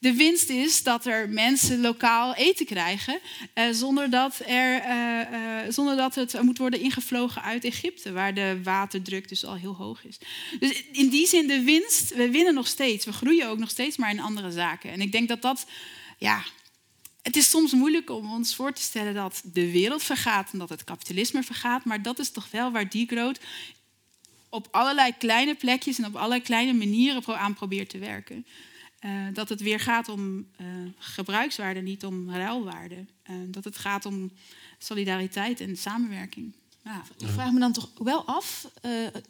De winst is dat er mensen lokaal eten krijgen eh, zonder, dat er, eh, eh, zonder dat het moet worden ingevlogen uit Egypte, waar de waterdruk dus al heel hoog is. Dus in die zin de winst, we winnen nog steeds, we groeien ook nog steeds, maar in andere zaken. En ik denk dat dat, ja, het is soms moeilijk om ons voor te stellen dat de wereld vergaat en dat het kapitalisme vergaat, maar dat is toch wel waar degrowth op allerlei kleine plekjes en op allerlei kleine manieren aan probeert te werken. Uh, dat het weer gaat om uh, gebruikswaarde, niet om ruilwaarde. Uh, dat het gaat om solidariteit en samenwerking. Ja. Ik vraag me dan toch wel af,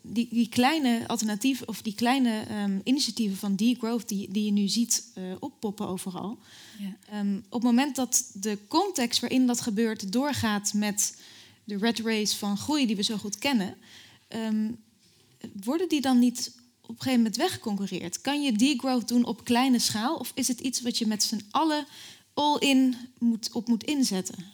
die, die, kleine alternatieven of die kleine um, initiatieven van degrowth die, die je nu ziet oppoppen overal. Ja. Um, op het moment dat de context waarin dat gebeurt doorgaat met de red race van groei die we zo goed kennen, um, worden die dan niet op een gegeven moment weggeconcureerd. Kan je degrowth doen op kleine schaal? Of is het iets wat je met z'n allen all-in moet, op moet inzetten?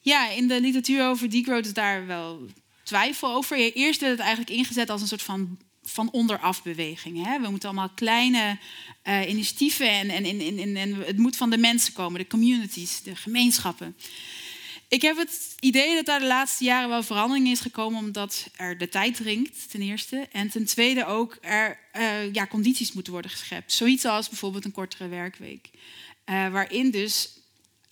Ja, in de literatuur over degrowth is daar wel twijfel over. Eerst werd het eigenlijk ingezet als een soort van van onderaf beweging. Hè? We moeten allemaal kleine uh, initiatieven en, en, en, en, en het moet van de mensen komen, de communities, de gemeenschappen. Ik heb het idee dat daar de laatste jaren wel verandering is gekomen, omdat er de tijd dringt, ten eerste. En ten tweede ook er uh, ja, condities moeten worden geschept. Zoiets als bijvoorbeeld een kortere werkweek. Uh, waarin dus,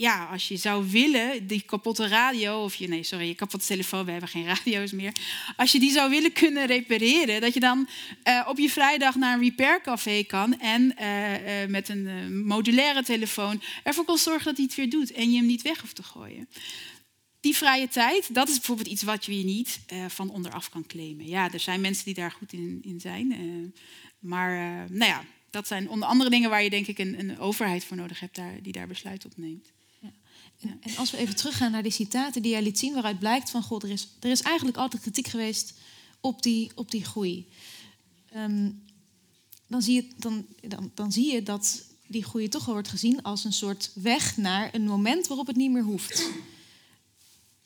ja, als je zou willen, die kapotte radio, of je, nee, sorry, je kapotte telefoon, we hebben geen radio's meer. Als je die zou willen kunnen repareren, dat je dan uh, op je vrijdag naar een repaircafé kan en met een modulaire telefoon ervoor kan zorgen dat hij het weer doet en je hem niet weg hoeft te gooien die vrije tijd, dat is bijvoorbeeld iets wat je niet van onderaf kan claimen. Ja, er zijn mensen die daar goed in, in zijn. Maar nou ja, dat zijn onder andere dingen waar je denk ik een, een overheid voor nodig hebt daar, die daar besluit op neemt. Ja. En, als we even teruggaan naar die citaten die jij liet zien, waaruit blijkt van God, er is, er is eigenlijk altijd kritiek geweest op die, op die groei. Um, dan, zie je, dan, dan, dan zie je dat die groei toch wel wordt gezien als een soort weg naar een moment waarop het niet meer hoeft.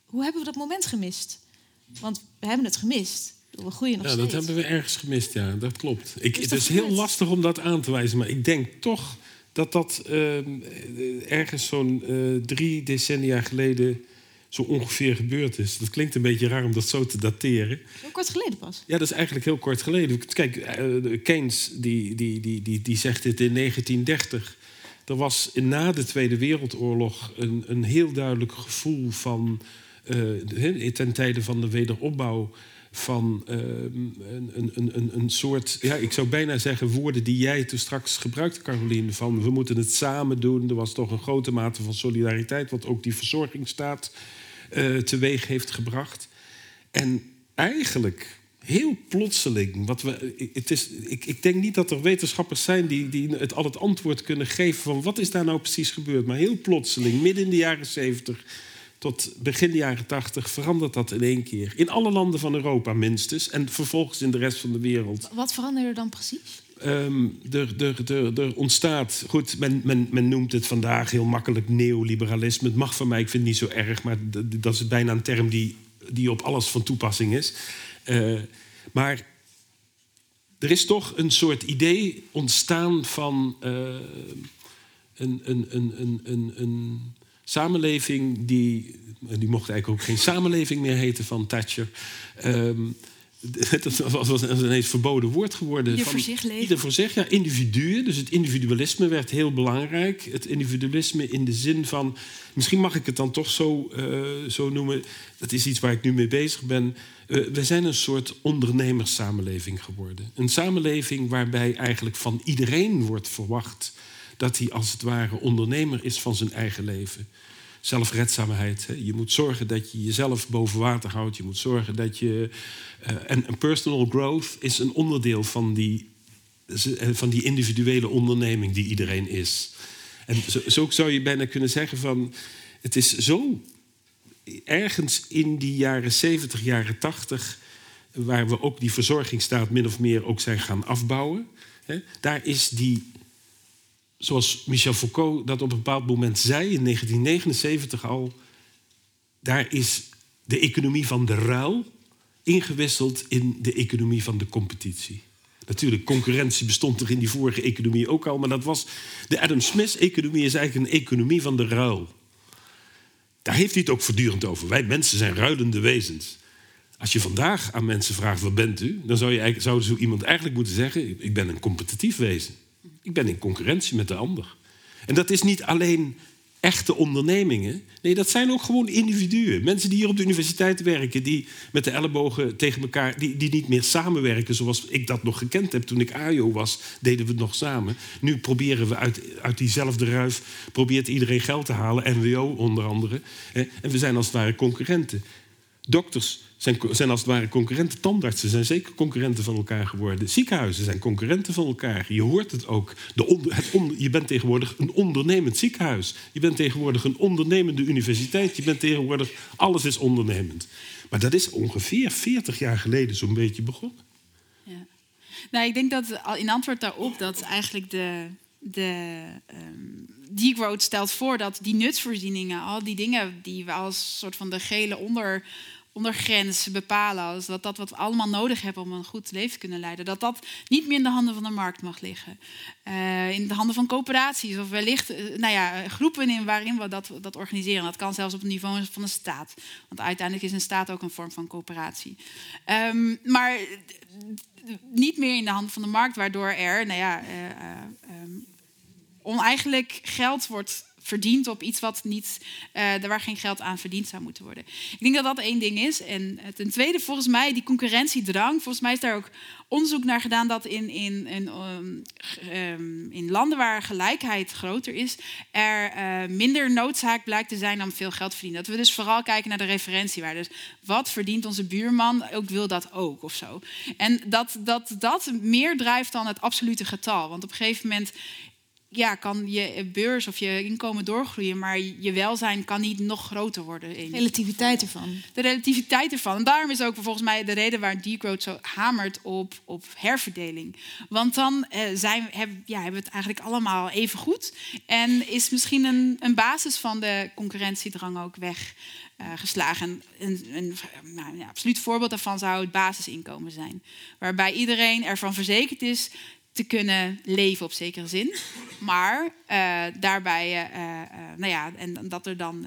Hoe hebben we dat moment gemist? Want we hebben het gemist. We groeien nog ja, steeds. dat hebben we ergens gemist, ja, dat klopt. Ik, het is heel lastig om dat aan te wijzen, maar ik denk toch dat dat uh, ergens zo'n uh, drie decennia geleden zo ongeveer gebeurd is. Dat klinkt een beetje raar om dat zo te dateren. Heel kort geleden pas. Ja, dat is eigenlijk heel kort geleden. Kijk, uh, Keynes die, die, die, die, die zegt dit in 1930. Er was na de Tweede Wereldoorlog een, een heel duidelijk gevoel van uh, ten tijde van de wederopbouw van uh, een, een, een, een soort, ja, ik zou bijna zeggen woorden die jij toen straks gebruikte, Caroline, van we moeten het samen doen. Er was toch een grote mate van solidariteit, wat ook die verzorgingsstaat uh, teweeg heeft gebracht. En eigenlijk heel plotseling. Wat we, het is, ik, ik denk niet dat er wetenschappers zijn die, die het al het antwoord kunnen geven van wat is daar nou precies gebeurd. Maar heel plotseling, midden in de jaren 70 tot begin de jaren 80, verandert dat in één keer. In alle landen van Europa minstens en vervolgens in de rest van de wereld. Wat veranderde er dan precies? Ehm, er, er, er, er, ontstaat, goed, men, men, men, noemt het vandaag heel makkelijk neoliberalisme. Het mag van mij, ik vind het niet zo erg, maar dat is bijna een term die, die op alles van toepassing is. Uh, maar er is toch een soort idee ontstaan van uh, een, een, een, een, een, samenleving die. Die mocht eigenlijk ook geen samenleving meer heten van Thatcher. Um, het was een ineens verboden woord geworden. Ieder voor zich leven. Ieder voor zich, ja. Individuen. Dus het individualisme werd heel belangrijk. Het individualisme in de zin van... Misschien mag ik het dan toch zo, uh, zo noemen. Dat is iets waar ik nu mee bezig ben. Uh, we zijn een soort ondernemerssamenleving geworden. Een samenleving waarbij eigenlijk van iedereen wordt verwacht... dat hij als het ware ondernemer is van zijn eigen leven zelfredzaamheid. Je moet zorgen dat je jezelf boven water houdt. Je moet zorgen dat je. Uh, en, en, personal growth is een onderdeel van die, eh, van die individuele onderneming die iedereen is. En zo, zo zou je bijna kunnen zeggen van. Het is zo ergens in die jaren 70, jaren 80, waar we ook die verzorgingsstaat min of meer ook zijn gaan afbouwen. Hè, daar is die zoals Michel Foucault dat op een bepaald moment zei in 1979 al, daar is de economie van de ruil ingewisseld in de economie van de competitie. Natuurlijk, concurrentie bestond er in die vorige economie ook al, maar dat was de Adam Smith-economie is eigenlijk een economie van de ruil. Daar heeft hij het ook voortdurend over. Wij mensen zijn ruilende wezens. Als je vandaag aan mensen vraagt, wat bent u? Dan zou, je iemand eigenlijk moeten zeggen, ik ben een competitief wezen. Ik ben in concurrentie met de ander. En dat is niet alleen echte ondernemingen. Nee, dat zijn ook gewoon individuen. Mensen die hier op de universiteit werken, die met de ellebogen tegen elkaar, die, die niet meer samenwerken zoals ik dat nog gekend heb. Toen ik AJO was, deden we het nog samen. Nu proberen we uit, uit diezelfde ruif, probeert iedereen geld te halen, NWO onder andere. En we zijn als het ware concurrenten. Dokters zijn, zijn als het ware concurrenten. Tandartsen zijn zeker concurrenten van elkaar geworden. Ziekenhuizen zijn concurrenten van elkaar. Je hoort het ook. De het je bent tegenwoordig een ondernemend ziekenhuis. Je bent tegenwoordig een ondernemende universiteit. Je bent tegenwoordig... Alles is ondernemend. Maar dat is ongeveer 40 jaar geleden zo'n beetje begonnen. Ja. Nou, ik denk dat in antwoord daarop dat eigenlijk de, de um, stelt voor dat die nutsvoorzieningen, al die dingen die we als soort van de gele onder, ondergrens bepalen, als dat dat wat we allemaal nodig hebben om een goed leven te kunnen leiden, dat dat niet meer in de handen van de markt mag liggen. Uh, in de handen van coöperaties of wellicht uh, nou ja, groepen in waarin we dat, dat organiseren. Dat kan zelfs op het niveau van een staat. Want uiteindelijk is een staat ook een vorm van coöperatie. Um, maar niet meer in de handen van de markt, waardoor er nou ja, um, oneigenlijk geld wordt verdiend op iets wat niet, uh, waar geen geld aan verdiend zou moeten worden. Ik denk dat dat één ding is. En ten tweede, volgens mij, die concurrentiedrang. Volgens mij is daar ook onderzoek naar gedaan dat in, in, in, um, um, in landen waar gelijkheid groter is, er uh, minder noodzaak blijkt te zijn om veel geld te verdienen. Dat we dus vooral kijken naar de referentiewaarde. Dus wat verdient onze buurman? Ook wil dat ook of zo. En dat, dat dat meer drijft dan het absolute getal. Want op een gegeven moment ja, kan je beurs of je inkomen doorgroeien, maar je welzijn kan niet nog groter worden. De relativiteit ervan. De relativiteit ervan. En daarom is ook volgens mij de reden waar degrowth zo hamert op, op herverdeling. Want dan uh, zijn, hebben, ja, hebben we het eigenlijk allemaal even goed. En is misschien een, een basis van de concurrentiedrang ook weggeslagen. Uh, een, een, nou, ja, absoluut voorbeeld daarvan zou het basisinkomen zijn. Waarbij iedereen ervan verzekerd is te kunnen leven op zekere zin. Maar uh, daarbij, uh, nou ja, en dat er dan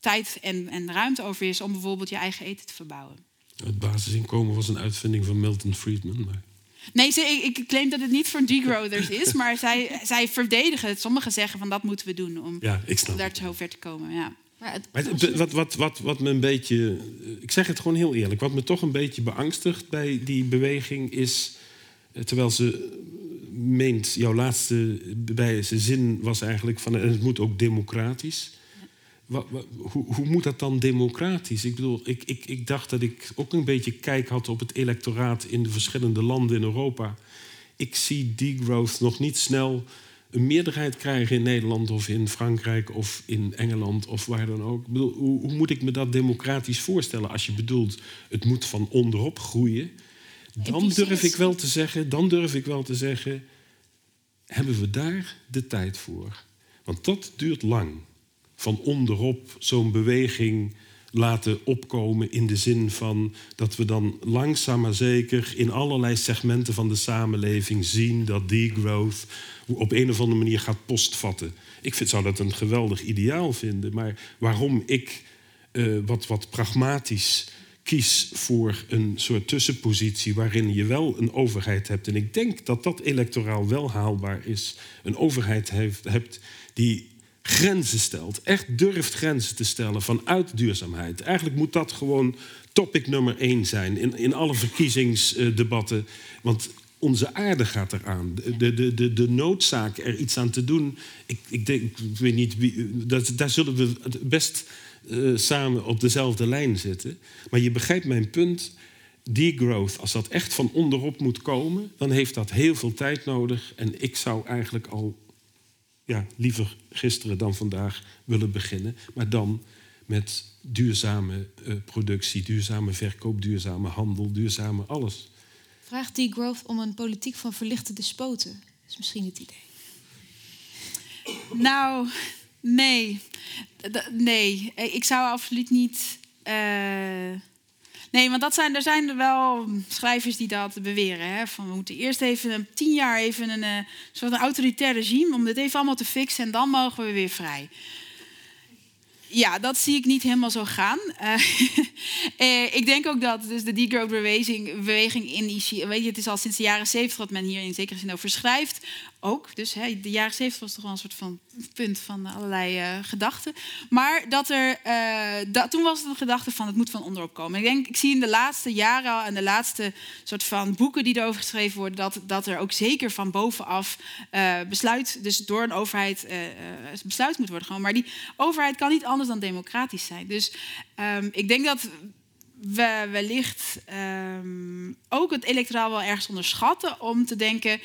tijd en, en ruimte over is om bijvoorbeeld je eigen eten te verbouwen. Het basisinkomen was een uitvinding van Milton Friedman. Maar... Nee, ze, ik, ik, claim dat het niet voor degrowthers is, maar zij, zij verdedigen het. Sommigen zeggen van dat moeten we doen om, ja, ik snap om daar zo ver te komen. Ja. Maar het, wat, wat, wat, wat me een beetje, ik zeg het gewoon heel eerlijk, wat me toch een beetje beangstigt bij die beweging is, terwijl ze meent, jouw laatste bij zijn zin was eigenlijk van het moet ook democratisch. wa- wa- hoe, hoe moet dat dan democratisch? Ik bedoel, ik, ik, ik dacht dat ik ook een beetje kijk had op het electoraat in de verschillende landen in Europa. Ik zie degrowth nog niet snel een meerderheid krijgen in Nederland of in Frankrijk of in Engeland of waar dan ook. Ik bedoel, hoe, hoe moet ik me dat democratisch voorstellen als je bedoelt het moet van onderop groeien? Dan durf ik wel te zeggen, dan durf ik wel te zeggen, hebben we daar de tijd voor? Want dat duurt lang. Van onderop zo'n beweging laten opkomen in de zin van dat we dan langzaam maar zeker in allerlei segmenten van de samenleving zien dat degrowth op een of andere manier gaat postvatten. Ik vind, zou dat een geweldig ideaal vinden, maar waarom ik eh, wat, wat pragmatisch kies voor een soort tussenpositie waarin je wel een overheid hebt. En ik denk dat dat electoraal wel haalbaar is. Een overheid heeft, hebt die grenzen stelt, echt durft grenzen te stellen vanuit duurzaamheid. Eigenlijk moet dat gewoon topic nummer één zijn in, in alle verkiezingsdebatten. Want onze aarde gaat eraan. De, de, de, de noodzaak er iets aan te doen. Ik, ik, denk, ik weet niet wie. Dat, daar zullen we best eh, samen op dezelfde lijn zitten. Maar je begrijpt mijn punt. Degrowth, als dat echt van onderop moet komen, dan heeft dat heel veel tijd nodig. En ik zou eigenlijk al ja, liever gisteren dan vandaag willen beginnen. Maar dan met duurzame eh, productie, duurzame verkoop, duurzame handel, duurzame alles. Vraag degrowth om een politiek van verlichte despoten. Dat is misschien het idee. Nou, nee. Nee, ik zou absoluut niet. eh, Nee, want dat zijn, er zijn er wel schrijvers die dat beweren. Hè? Van we moeten eerst even een tien jaar even een eh, soort een autoritair regime om dit even allemaal te fixen en dan mogen we weer vrij. Ja, dat zie ik niet helemaal zo gaan. Eh, eh, ik denk ook dat dus de degrowth beweging, beweging in weet je, het is al sinds de jaren zeventig dat men hier in zekere zin over schrijft. Ook, dus hè, de jaren zeventig was toch wel een soort van punt van allerlei eh, gedachten. Maar dat er, eh, dat, toen was het een gedachte van het moet van onderop komen. Ik denk, ik zie in de laatste jaren al en de laatste soort van boeken die erover geschreven worden, dat, dat er ook zeker van bovenaf besluit, dus door een overheid besluit moet worden genomen. Maar die overheid kan niet anders dan democratisch zijn. Dus ehm, ik denk dat we wellicht ehm, ook het electoraal wel ergens onderschatten om te denken.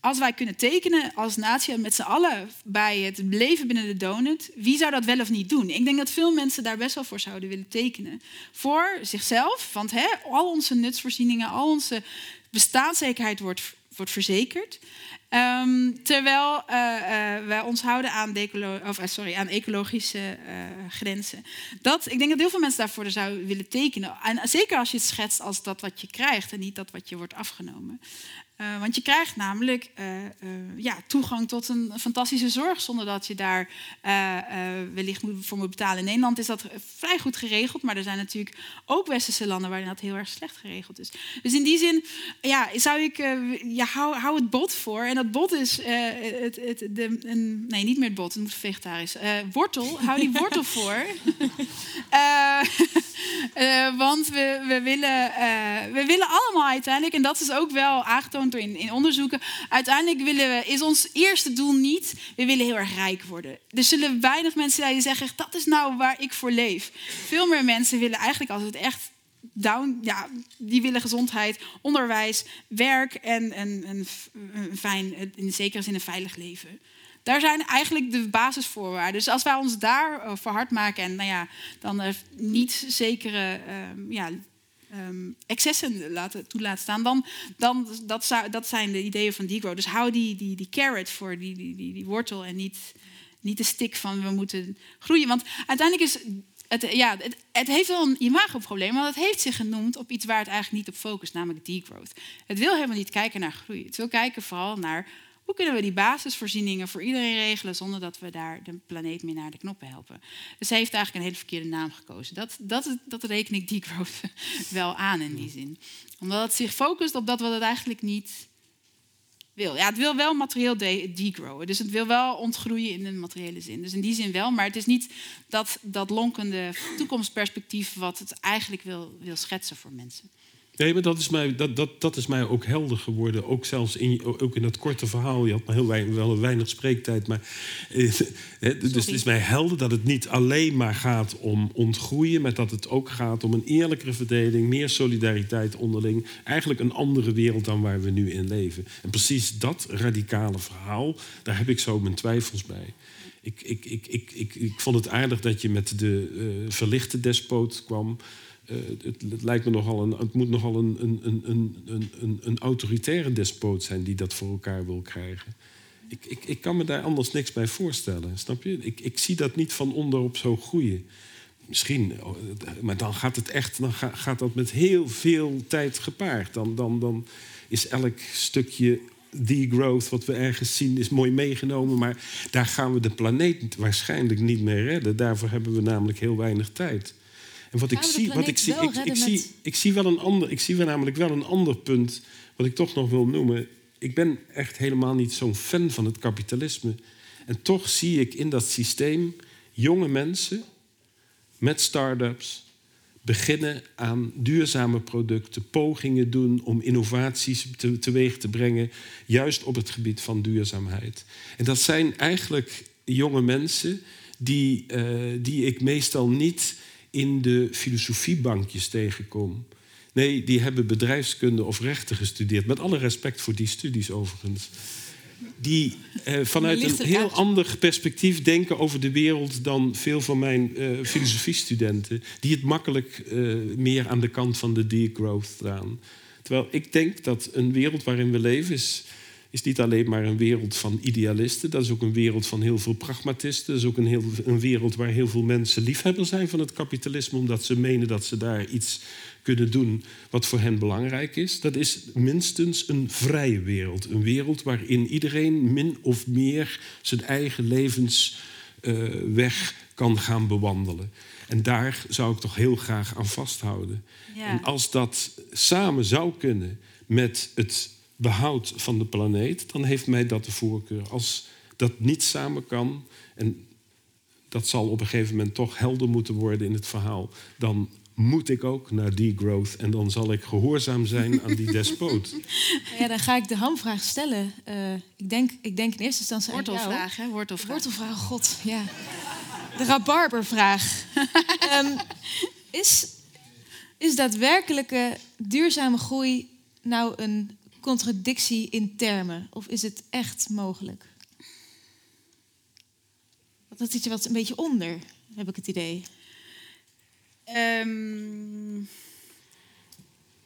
Als wij kunnen tekenen als natie en met z'n allen bij het leven binnen de donut, wie zou dat wel of niet doen? Ik denk dat veel mensen daar best wel voor zouden willen tekenen. Voor zichzelf, want hè, al onze nutsvoorzieningen, al onze bestaanszekerheid wordt, wordt verzekerd. Ehm, terwijl eh, eh, wij ons houden aan, of, eh, sorry, aan ecologische grenzen. Dat, ik denk dat heel veel mensen daarvoor zouden willen tekenen. En zeker als je het schetst als dat wat je krijgt en niet dat wat je wordt afgenomen. Eh, want je krijgt namelijk eh, eh, ja, toegang tot een fantastische zorg zonder dat je daar wellicht voor moet betalen. In Nederland is dat vrij goed geregeld, maar er zijn natuurlijk ook westerse landen waarin dat heel erg slecht geregeld is. Dus in die zin ja, zou ik, ja, hou, hou het bot voor. En dat bot is, het, het, de, een, nee, niet meer het bot, het moet vegetarisch. Wortel, hou die wortel voor. Want we, we, willen, we willen allemaal uiteindelijk, en dat is ook wel aangetoond door in, onderzoeken, uiteindelijk willen we, is ons eerste doel niet, we willen heel erg rijk worden. Er zullen weinig mensen zijn die zeggen, dat is nou waar ik voor leef. Veel meer mensen willen eigenlijk als het echt down, ja, die willen gezondheid, onderwijs, werk en een, fijn, in zekere zin een veilig leven. Daar zijn eigenlijk de basisvoorwaarden. Dus als wij ons daar eh, voor hard maken en nou ja, dan er niet zekere ehm, ja, ehm, excessen laten, toe laten staan, dan, dan dat, zou, dat zijn de ideeën van degrowth. Dus hou die, die, die carrot voor die, die, die, die wortel en niet, niet de stick van we moeten groeien. Want uiteindelijk is het, ja, het, heeft wel een imagoprobleem, want het heeft zich genoemd op iets waar het eigenlijk niet op focust, namelijk degrowth. Het wil helemaal niet kijken naar groei. Het wil kijken vooral naar hoe kunnen we die basisvoorzieningen voor iedereen regelen zonder dat we daar de planeet mee naar de knoppen helpen. Dus hij heeft eigenlijk een hele verkeerde naam gekozen. Dat, dat, dat reken ik degrowth wel aan in die zin. Omdat het zich focust op dat wat het eigenlijk niet wil. Ja, het wil wel materieel de- degrowen. Dus het wil wel ontgroeien in een materiële zin. Dus in die zin wel, maar het is niet dat, dat lonkende toekomstperspectief wat het eigenlijk wil, wil schetsen voor mensen. Nee, maar dat is, mij, dat, dat, dat is mij ook helder geworden. Ook zelfs in, ook in dat korte verhaal. Je had maar heel weinig, wel weinig spreektijd. Maar, eh, dus het is mij helder dat het niet alleen maar gaat om ontgroeien... maar dat het ook gaat om een eerlijkere verdeling... meer solidariteit onderling. Eigenlijk een andere wereld dan waar we nu in leven. En precies dat radicale verhaal, daar heb ik zo mijn twijfels bij. Ik, ik, ik, ik, ik, ik vond het aardig dat je met de uh, verlichte despoot kwam... Uh, het, het, lijkt me nogal een, het moet nogal een, een, een, een, een, autoritaire despoot zijn die dat voor elkaar wil krijgen. Ik, ik, ik kan me daar anders niks bij voorstellen, snap je? Ik, ik zie dat niet van onderop zo groeien. Misschien, maar dan gaat het echt, dan gaat dat met heel veel tijd gepaard. Dan, dan, dan is elk stukje degrowth wat we ergens zien is mooi meegenomen, maar daar gaan we de planeet waarschijnlijk niet mee redden. Daarvoor hebben we namelijk heel weinig tijd. En wat ik zie, wat ik zie, ik, ik, zie, ik zie wel een ander, ik zie wel namelijk wel een ander punt wat ik toch nog wil noemen. Ik ben echt helemaal niet zo'n fan van het kapitalisme. En toch zie ik in dat systeem jonge mensen met start-ups beginnen aan duurzame producten, pogingen doen om innovaties te, teweeg te brengen, juist op het gebied van duurzaamheid. En dat zijn eigenlijk jonge mensen die, uh, die ik meestal niet in de filosofiebankjes tegenkom. Nee, die hebben bedrijfskunde of rechten gestudeerd. Met alle respect voor die studies overigens. Die eh, vanuit een heel ander perspectief denken over de wereld dan veel van mijn uh, filosofiestudenten. Die het makkelijk uh, meer aan de kant van de degrowth staan. Terwijl ik denk dat een wereld waarin we leven is is niet alleen maar een wereld van idealisten. Dat is ook een wereld van heel veel pragmatisten. Dat is ook een, heel, een wereld waar heel veel mensen liefhebber zijn van het kapitalisme, omdat ze menen dat ze daar iets kunnen doen wat voor hen belangrijk is. Dat is minstens een vrije wereld. Een wereld waarin iedereen min of meer zijn eigen levensweg uh, kan gaan bewandelen. En daar zou ik toch heel graag aan vasthouden. Ja. En als dat samen zou kunnen met het behoud van de planeet, dan heeft mij dat de voorkeur. Als dat niet samen kan, en dat zal op een gegeven moment toch helder moeten worden in het verhaal, dan moet ik ook naar degrowth en dan zal ik gehoorzaam zijn aan die despoot. Ja, dan ga ik de hamvraag stellen. Uh, ik, denk, ik denk in eerste instantie Wortelvraag, hè? Wortelvraag. Wortelvraag, god, ja. De rabarbervraag. um, is, is daadwerkelijke duurzame groei nou een contradictie in termen? Of is het echt mogelijk? Dat zit je wat een beetje onder, heb ik het idee. Um,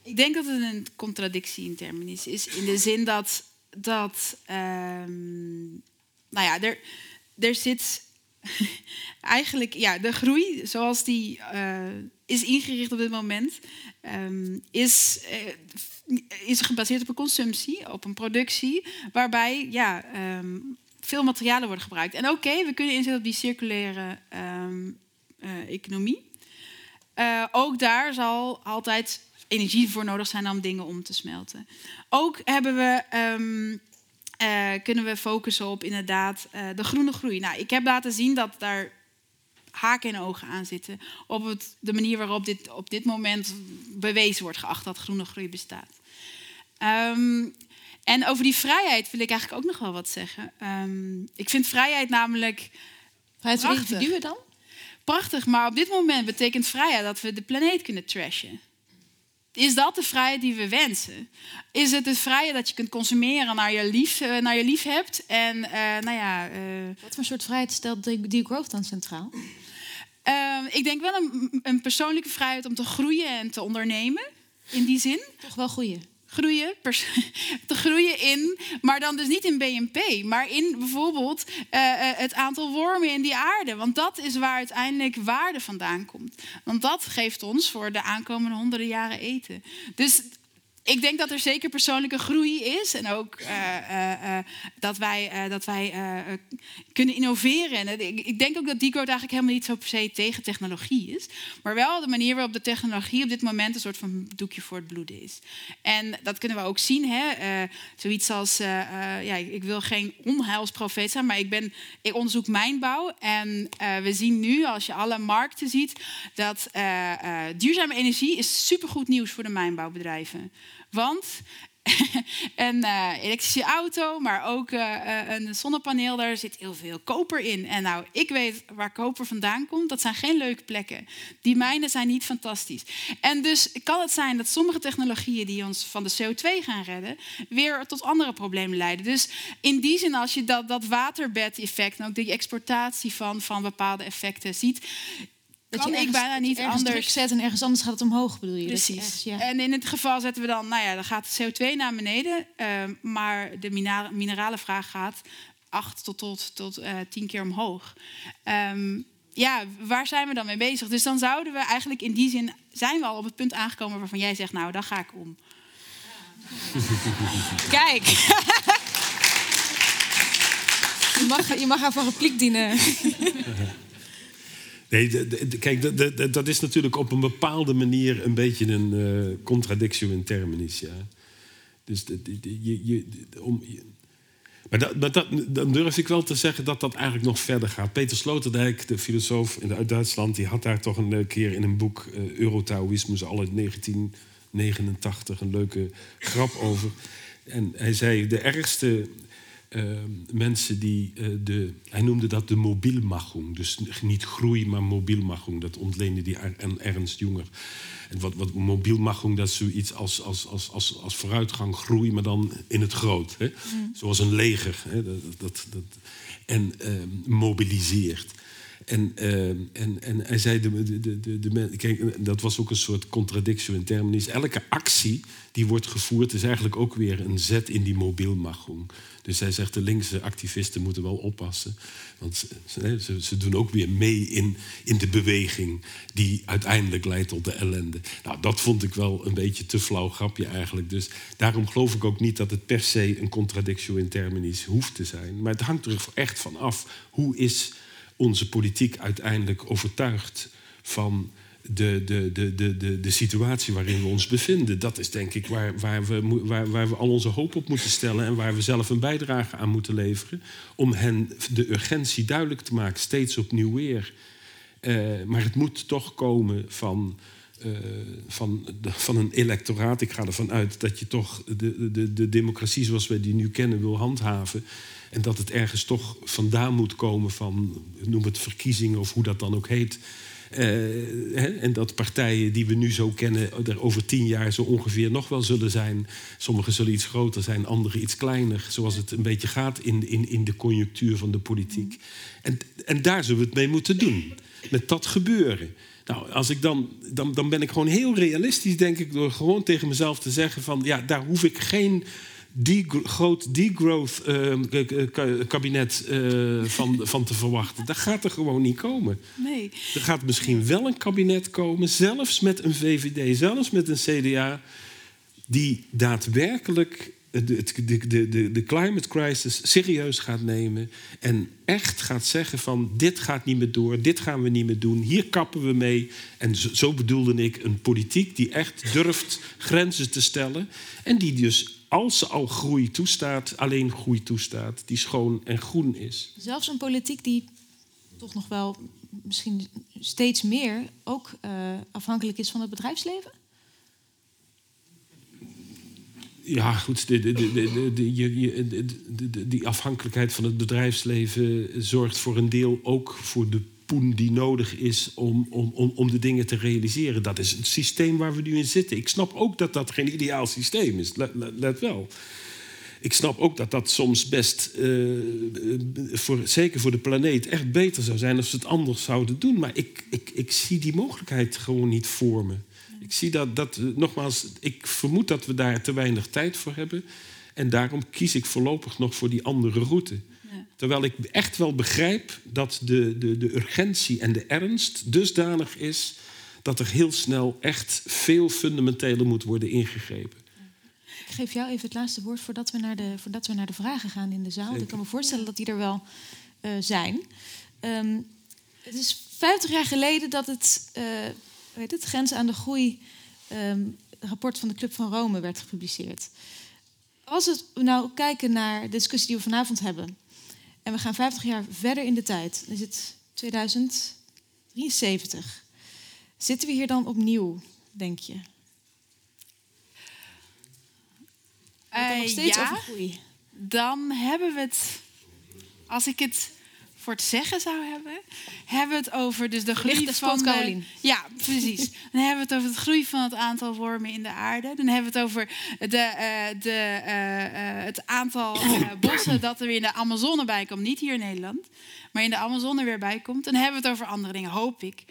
ik denk dat het een contradictie in termen is. is in de zin dat, dat um, nou ja, er, er zit eigenlijk, ja, de groei zoals die uh, is ingericht op dit moment, um, is uh, is gebaseerd op een consumptie, op een productie, waarbij ja, um, veel materialen worden gebruikt. En oké, we kunnen inzetten op die circulaire um, uh, economie. Uh, ook daar zal altijd energie voor nodig zijn om dingen om te smelten. Ook hebben we, kunnen we focussen op inderdaad de groene groei. Nou, ik heb laten zien dat daar haken en ogen aan zitten op het, de manier waarop dit op dit moment bewezen wordt geacht dat groene groei bestaat. Um, en over die vrijheid wil ik eigenlijk ook nog wel wat zeggen. Um, ik vind vrijheid namelijk. Vrijheid voor individuen dan? Prachtig, maar op dit moment betekent vrijheid dat we de planeet kunnen trashen. Is dat de vrijheid die we wensen? Is het de vrijheid dat je kunt consumeren naar je lief, uh, naar je lief hebt? En uh, nou ja. Uh, Wat voor soort vrijheid stelt die growth dan centraal? Ehm, ik denk wel een, een, persoonlijke vrijheid om te groeien en te ondernemen. In die zin. Toch wel groeien groeien, te groeien in, maar dan dus niet in BNP, maar in bijvoorbeeld uh, het aantal wormen in die aarde. Want dat is waar uiteindelijk waarde vandaan komt. Want dat geeft ons voor de aankomende honderden jaren eten. Dus ik denk dat er zeker persoonlijke groei is. En ook uh, uh, uh, dat wij, dat wij kunnen innoveren. En ik, ik, denk ook dat degrowth eigenlijk helemaal niet zo per se tegen technologie is. Maar wel de manier waarop de technologie op dit moment een soort van doekje voor het bloeden is. En dat kunnen we ook zien. Hè? zoiets als, ja, ik wil geen onheilsprofeet zijn, maar ik, ben, ik onderzoek mijnbouw. En we zien nu, als je alle markten ziet, dat duurzame energie is supergoed nieuws voor de mijnbouwbedrijven. Want een uh, elektrische auto, maar ook uh, een zonnepaneel, daar zit heel veel koper in. En nou, ik weet waar koper vandaan komt. Dat zijn geen leuke plekken. Die mijnen zijn niet fantastisch. En dus kan het zijn dat sommige technologieën die ons van de CO2 gaan redden, weer tot andere problemen leiden. Dus in die zin, als je dat, dat waterbed-effect en ook die exportatie van, van bepaalde effecten ziet, dat kan je ik bijna niet anders zetten en ergens anders gaat het omhoog, bedoel je? Precies. ja. En in het geval zetten we dan, nou ja, dan gaat de CO2 naar beneden, uh, maar de minerale vraag gaat 8 tot, tot, tot uh, 10 keer omhoog. Um, ja, waar zijn we dan mee bezig? Dus dan zouden we eigenlijk in die zin zijn we al op het punt aangekomen waarvan jij zegt, nou, daar ga ik om. Kijk. je, mag, je mag haar voor repliek dienen. Nee, kijk, dat is natuurlijk op een bepaalde manier een beetje een uh, contradictio in terminis. Ja. Dus je, om, maar, dat, dat, dan durf ik wel te zeggen dat dat eigenlijk nog verder gaat. Peter Sloterdijk, de filosoof uit Duitsland, die had daar toch een keer in een boek uh, Eurotaoïsmus al in 1989 een leuke grap over. En hij zei: de ergste uh, mensen die uh, de, hij noemde dat de mobielmachung. Dus niet groei, maar mobielmachung. Dat ontleende die aan Ernst Jonger. En wat, wat mobielmachung, dat is zoiets als, als, als, als, als vooruitgang, groei, maar dan in het groot. Hè? Mm. Zoals een leger. Hè? Dat, dat, dat, en uh, mobiliseert. En, uh, en, en hij zei, de, de, de, de, kijk, dat was ook een soort contradictie in terminis. Elke actie die wordt gevoerd is eigenlijk ook weer een zet in die mobielmachung. Dus hij zegt, de linkse activisten moeten wel oppassen. Want ze, ze, ze, doen ook weer mee in, in de beweging die uiteindelijk leidt tot de ellende. Nou, dat vond ik wel een beetje te flauw grapje eigenlijk. Dus daarom geloof ik ook niet dat het per se een contradictio in terminis hoeft te zijn. Maar het hangt er echt van af. Hoe is onze politiek uiteindelijk overtuigd van de, de, de, de, de, de situatie waarin we ons bevinden. Dat is denk ik waar, waar, we, waar, waar we al onze hoop op moeten stellen en waar we zelf een bijdrage aan moeten leveren. Om hen de urgentie duidelijk te maken, steeds opnieuw weer. Uh, maar het moet toch komen van, uh, van, de, van een electoraat. Ik ga ervan uit dat je toch de, de, de democratie zoals wij die nu kennen wil handhaven. En dat het ergens toch vandaan moet komen van, noem het verkiezingen of hoe dat dan ook heet. Hè, en dat partijen die we nu zo kennen er over tien jaar zo ongeveer nog wel zullen zijn. Sommige zullen iets groter zijn, andere iets kleiner. Zoals het een beetje gaat in, in, in de conjunctuur van de politiek. En, en daar zullen we het mee moeten doen. Met dat gebeuren. Nou, als ik dan, dan, dan ben ik gewoon heel realistisch, denk ik, door gewoon tegen mezelf te zeggen van ja, daar hoef ik geen die groot degrowth uh, kabinet uh, van, van te verwachten. Dat gaat er gewoon niet komen. Nee. Er gaat misschien wel een kabinet komen, zelfs met een VVD, zelfs met een CDA, die daadwerkelijk de, de, de, de, de climate crisis serieus gaat nemen en echt gaat zeggen van dit gaat niet meer door, dit gaan we niet meer doen, hier kappen we mee. En zo, zo bedoelde ik een politiek die echt durft grenzen te stellen en die dus als ze al groei toestaat, alleen groei toestaat, die schoon en groen is. Zelfs een politiek die toch nog wel misschien steeds meer ook uh, afhankelijk is van het bedrijfsleven? Ja, goed. De, de, de, die afhankelijkheid van het bedrijfsleven zorgt voor een deel ook voor de die nodig is om, om, om, om de dingen te realiseren. Dat is het systeem waar we nu in zitten. Ik snap ook dat dat geen ideaal systeem is. Let, let, wel. Ik snap ook dat dat soms best, uh, voor, zeker voor de planeet, echt beter zou zijn als we het anders zouden doen. Maar ik, ik, ik zie die mogelijkheid gewoon niet voor me. Ik zie dat, dat, nogmaals, ik vermoed dat we daar te weinig tijd voor hebben. En daarom kies ik voorlopig nog voor die andere route. Terwijl ik echt wel begrijp dat de, de, de urgentie en de ernst dusdanig is dat er heel snel echt veel fundamenteler moet worden ingegrepen. Ik geef jou even het laatste woord voordat we naar de, voordat we naar de vragen gaan in de zaal. Ik kan me voorstellen dat die er wel uh, zijn. Um, het is 50 jaar geleden dat het, uh, weet het Grens aan de Groei um, rapport van de Club van Rome werd gepubliceerd. Als we nou kijken naar de discussie die we vanavond hebben, en we gaan 50 jaar verder in de tijd, dan is het 2073. Zitten we hier dan opnieuw, denk je? Uh, nog steeds ja, over groei. Dan hebben we het, als ik het voor het zeggen zou hebben, hebben we het over dus de groei de van de, ja precies. dan hebben we het over het groei van het aantal wormen in de aarde. Dan hebben we het over de, uh, de, uh, het aantal bossen dat er weer in de Amazone bij komt, niet hier in Nederland, maar in de Amazone weer bij komt. Dan hebben we het over andere dingen, hoop ik.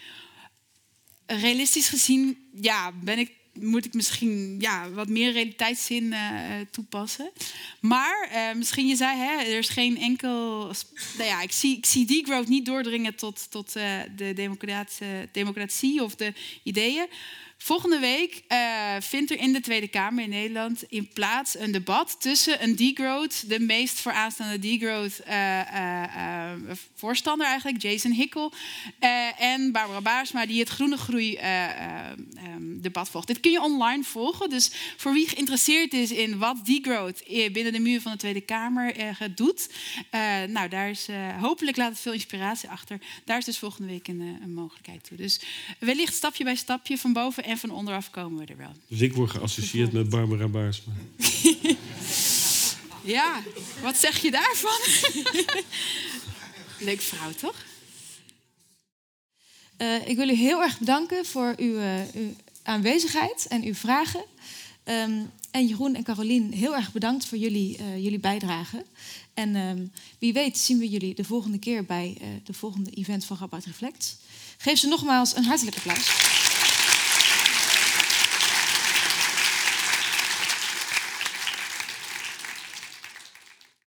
Realistisch gezien, ja, ben ik moet ik misschien ja, wat meer realiteitszin uh, toepassen. Maar uh, misschien je zei, hè, er is geen enkel. Nou ja, ik zie, ik zie degrowth niet doordringen tot, tot uh, de democratie of de ideeën. Volgende week uh, vindt er in de Tweede Kamer in Nederland in plaats een debat tussen een degrowth, de meest vooraanstaande degrowth uh, uh, voorstander eigenlijk, Jason Hickel, en Barbara Baarsma, die het groene groei um, debat volgt. Dit kun je online volgen, dus voor wie geïnteresseerd is in wat degrowth binnen de muur van de Tweede Kamer doet, nou daar is hopelijk laat het veel inspiratie achter. Daar is dus volgende week een, een mogelijkheid toe. Dus wellicht stapje bij stapje van boven en van onderaf komen we er wel. Dus ik word geassocieerd met Barbara Baarsma. ja, wat zeg je daarvan? Leuk vrouw, toch? Uh, ik wil u heel erg bedanken voor uw, uh, uw aanwezigheid en uw vragen. Um, en Jeroen en Carolien, heel erg bedankt voor jullie, uh, jullie bijdrage. En um, wie weet zien we jullie de volgende keer bij de volgende event van Rabat Reflect. Geef ze nogmaals een hartelijk applaus.